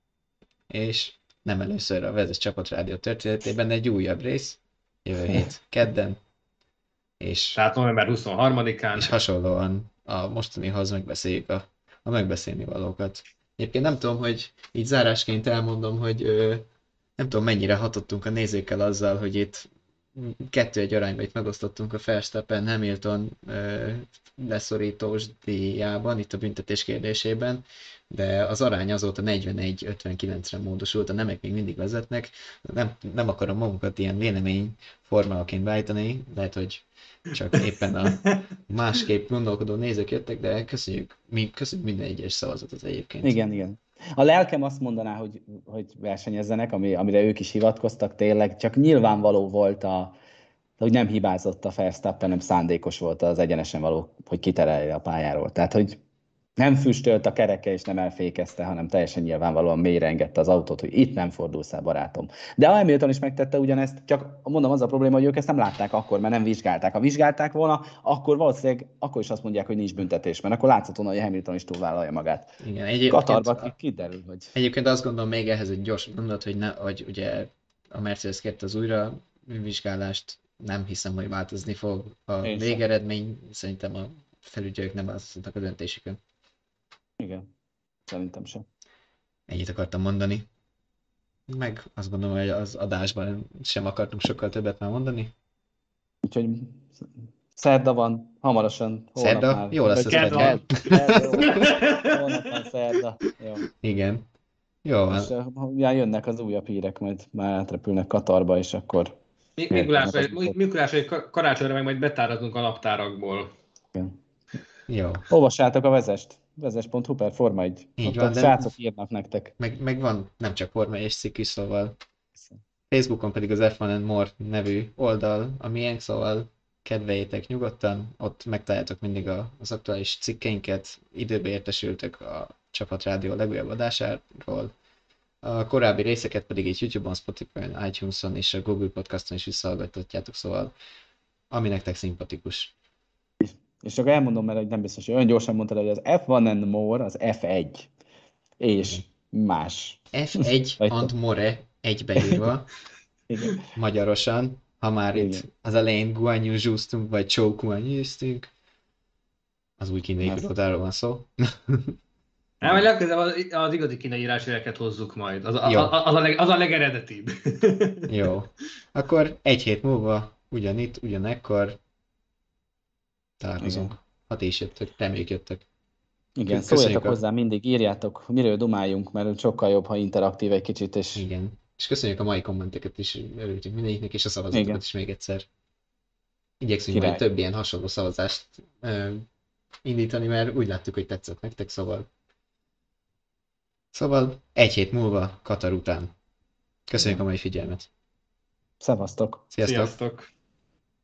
Speaker 3: és nem először a Vezes Csapat Rádió történetében egy újabb rész, jövő hét kedden, és,
Speaker 5: Tehát november 23-án.
Speaker 3: és hasonlóan a mostanihoz megbeszéljük a, a megbeszélni valókat. Egyébként nem tudom, hogy így zárásként elmondom, hogy ö, nem tudom mennyire hatottunk a nézőkkel azzal, hogy itt kettő egy arányba itt megosztottunk a Verstappen Hamilton ö, leszorítós díjában, itt a büntetés kérdésében, de az arány azóta 41-59-re módosult, a nemek még mindig vezetnek. Nem, nem akarom magunkat ilyen vélemény formálaként beállítani, lehet, hogy csak éppen a másképp gondolkodó nézők jöttek, de köszönjük, mi, köszönjük minden egyes szavazatot egyébként.
Speaker 4: Igen, igen. A lelkem azt mondaná, hogy, hogy versenyezzenek, ami, amire ők is hivatkoztak tényleg, csak nyilvánvaló volt a, hogy nem hibázott a Verstappen, hanem szándékos volt az egyenesen való, hogy kiterelje a pályáról. Tehát, hogy nem füstölt a kereke és nem elfékezte, hanem teljesen nyilvánvalóan mélyre engedte az autót, hogy itt nem fordulsz el, barátom. De a Hamilton is megtette ugyanezt, csak mondom, az a probléma, hogy ők ezt nem látták akkor, mert nem vizsgálták. Ha vizsgálták volna, akkor valószínűleg akkor is azt mondják, hogy nincs büntetés, mert akkor volna, hogy Hamilton is túlvállalja magát.
Speaker 3: Igen, egyébként,
Speaker 4: Katarba kiderül, hogy...
Speaker 3: egyébként azt gondolom még ehhez egy gyors mondat, hogy, ne, hogy ugye a Mercedes kérte az újra vizsgálást, nem hiszem, hogy változni fog a
Speaker 4: Én sem.
Speaker 3: végeredmény, szerintem a felügyelők nem változtatnak a döntésükön.
Speaker 4: Igen, szerintem sem.
Speaker 3: Ennyit akartam mondani. Meg azt gondolom, hogy az adásban sem akartunk sokkal többet már mondani.
Speaker 4: Úgyhogy szerda van, hamarosan.
Speaker 3: Szerda?
Speaker 4: Már.
Speaker 3: Jó lesz
Speaker 4: Vagy
Speaker 3: a
Speaker 5: szerda.
Speaker 4: Holnap van szerda. Jó.
Speaker 3: Igen. Jó van.
Speaker 4: És uh, jönnek az újabb hírek, majd már átrepülnek Katarba, és akkor
Speaker 5: Mi-
Speaker 4: Miért?
Speaker 5: Mikulásra, Mikulásra, vagy ka- karácsonyra meg majd betárazunk a naptárakból.
Speaker 3: Jó.
Speaker 4: olvassátok a vezest. Vezes.hu per Forma 1.
Speaker 3: Így
Speaker 4: Ott
Speaker 3: van, de-
Speaker 4: srácok írnak nektek.
Speaker 3: Meg, meg van nem csak Forma és is, szóval Facebookon pedig az F1 and More nevű oldal, a miénk, szóval kedveljétek nyugodtan, ott megtaláljátok mindig a, az aktuális cikkeinket, időbe értesültök a Csapat Rádió legújabb adásáról, a korábbi részeket pedig itt YouTube-on, Spotify-on, iTunes-on és a Google Podcast-on is visszahallgathatjátok, szóval ami nektek szimpatikus.
Speaker 4: És csak elmondom, mert hogy nem biztos, hogy olyan gyorsan mondtad, hogy az F1 and More az F1. És más.
Speaker 3: F1
Speaker 4: Vagy-
Speaker 3: and More egybeírva,
Speaker 4: Igen.
Speaker 3: magyarosan, ha már itt
Speaker 4: Igen.
Speaker 3: az elején Guanyu zsúztunk, vagy Chow Guanyu az új kínai pilótáról van szó.
Speaker 5: Nem, majd legközelebb az, az igazi kínai írásjeleket hozzuk majd. Az, az, az, az, a, leg, az a legeredetibb.
Speaker 3: Jó. Akkor egy hét múlva, ugyanitt, ugyanekkor találkozunk.
Speaker 4: Igen.
Speaker 3: Ha ti is jöttök, reméljük jöttök.
Speaker 4: Igen,
Speaker 3: Köszönjük
Speaker 4: szóljatok
Speaker 3: a-
Speaker 4: hozzá mindig, írjátok, miről dumáljunk, mert sokkal jobb, ha interaktív egy kicsit, és
Speaker 3: Igen. És köszönjük a mai kommenteket is, örültünk mindegyiknek, és a szavazatokat
Speaker 4: Igen.
Speaker 3: is még egyszer. Igyekszünk
Speaker 4: Király.
Speaker 3: majd több ilyen hasonló szavazást ö, indítani, mert úgy láttuk, hogy tetszett nektek, szóval. Szóval egy hét múlva, Katar után. Köszönjük a mai figyelmet.
Speaker 4: szevasztok!
Speaker 3: Sziasztok!
Speaker 5: Sziasztok!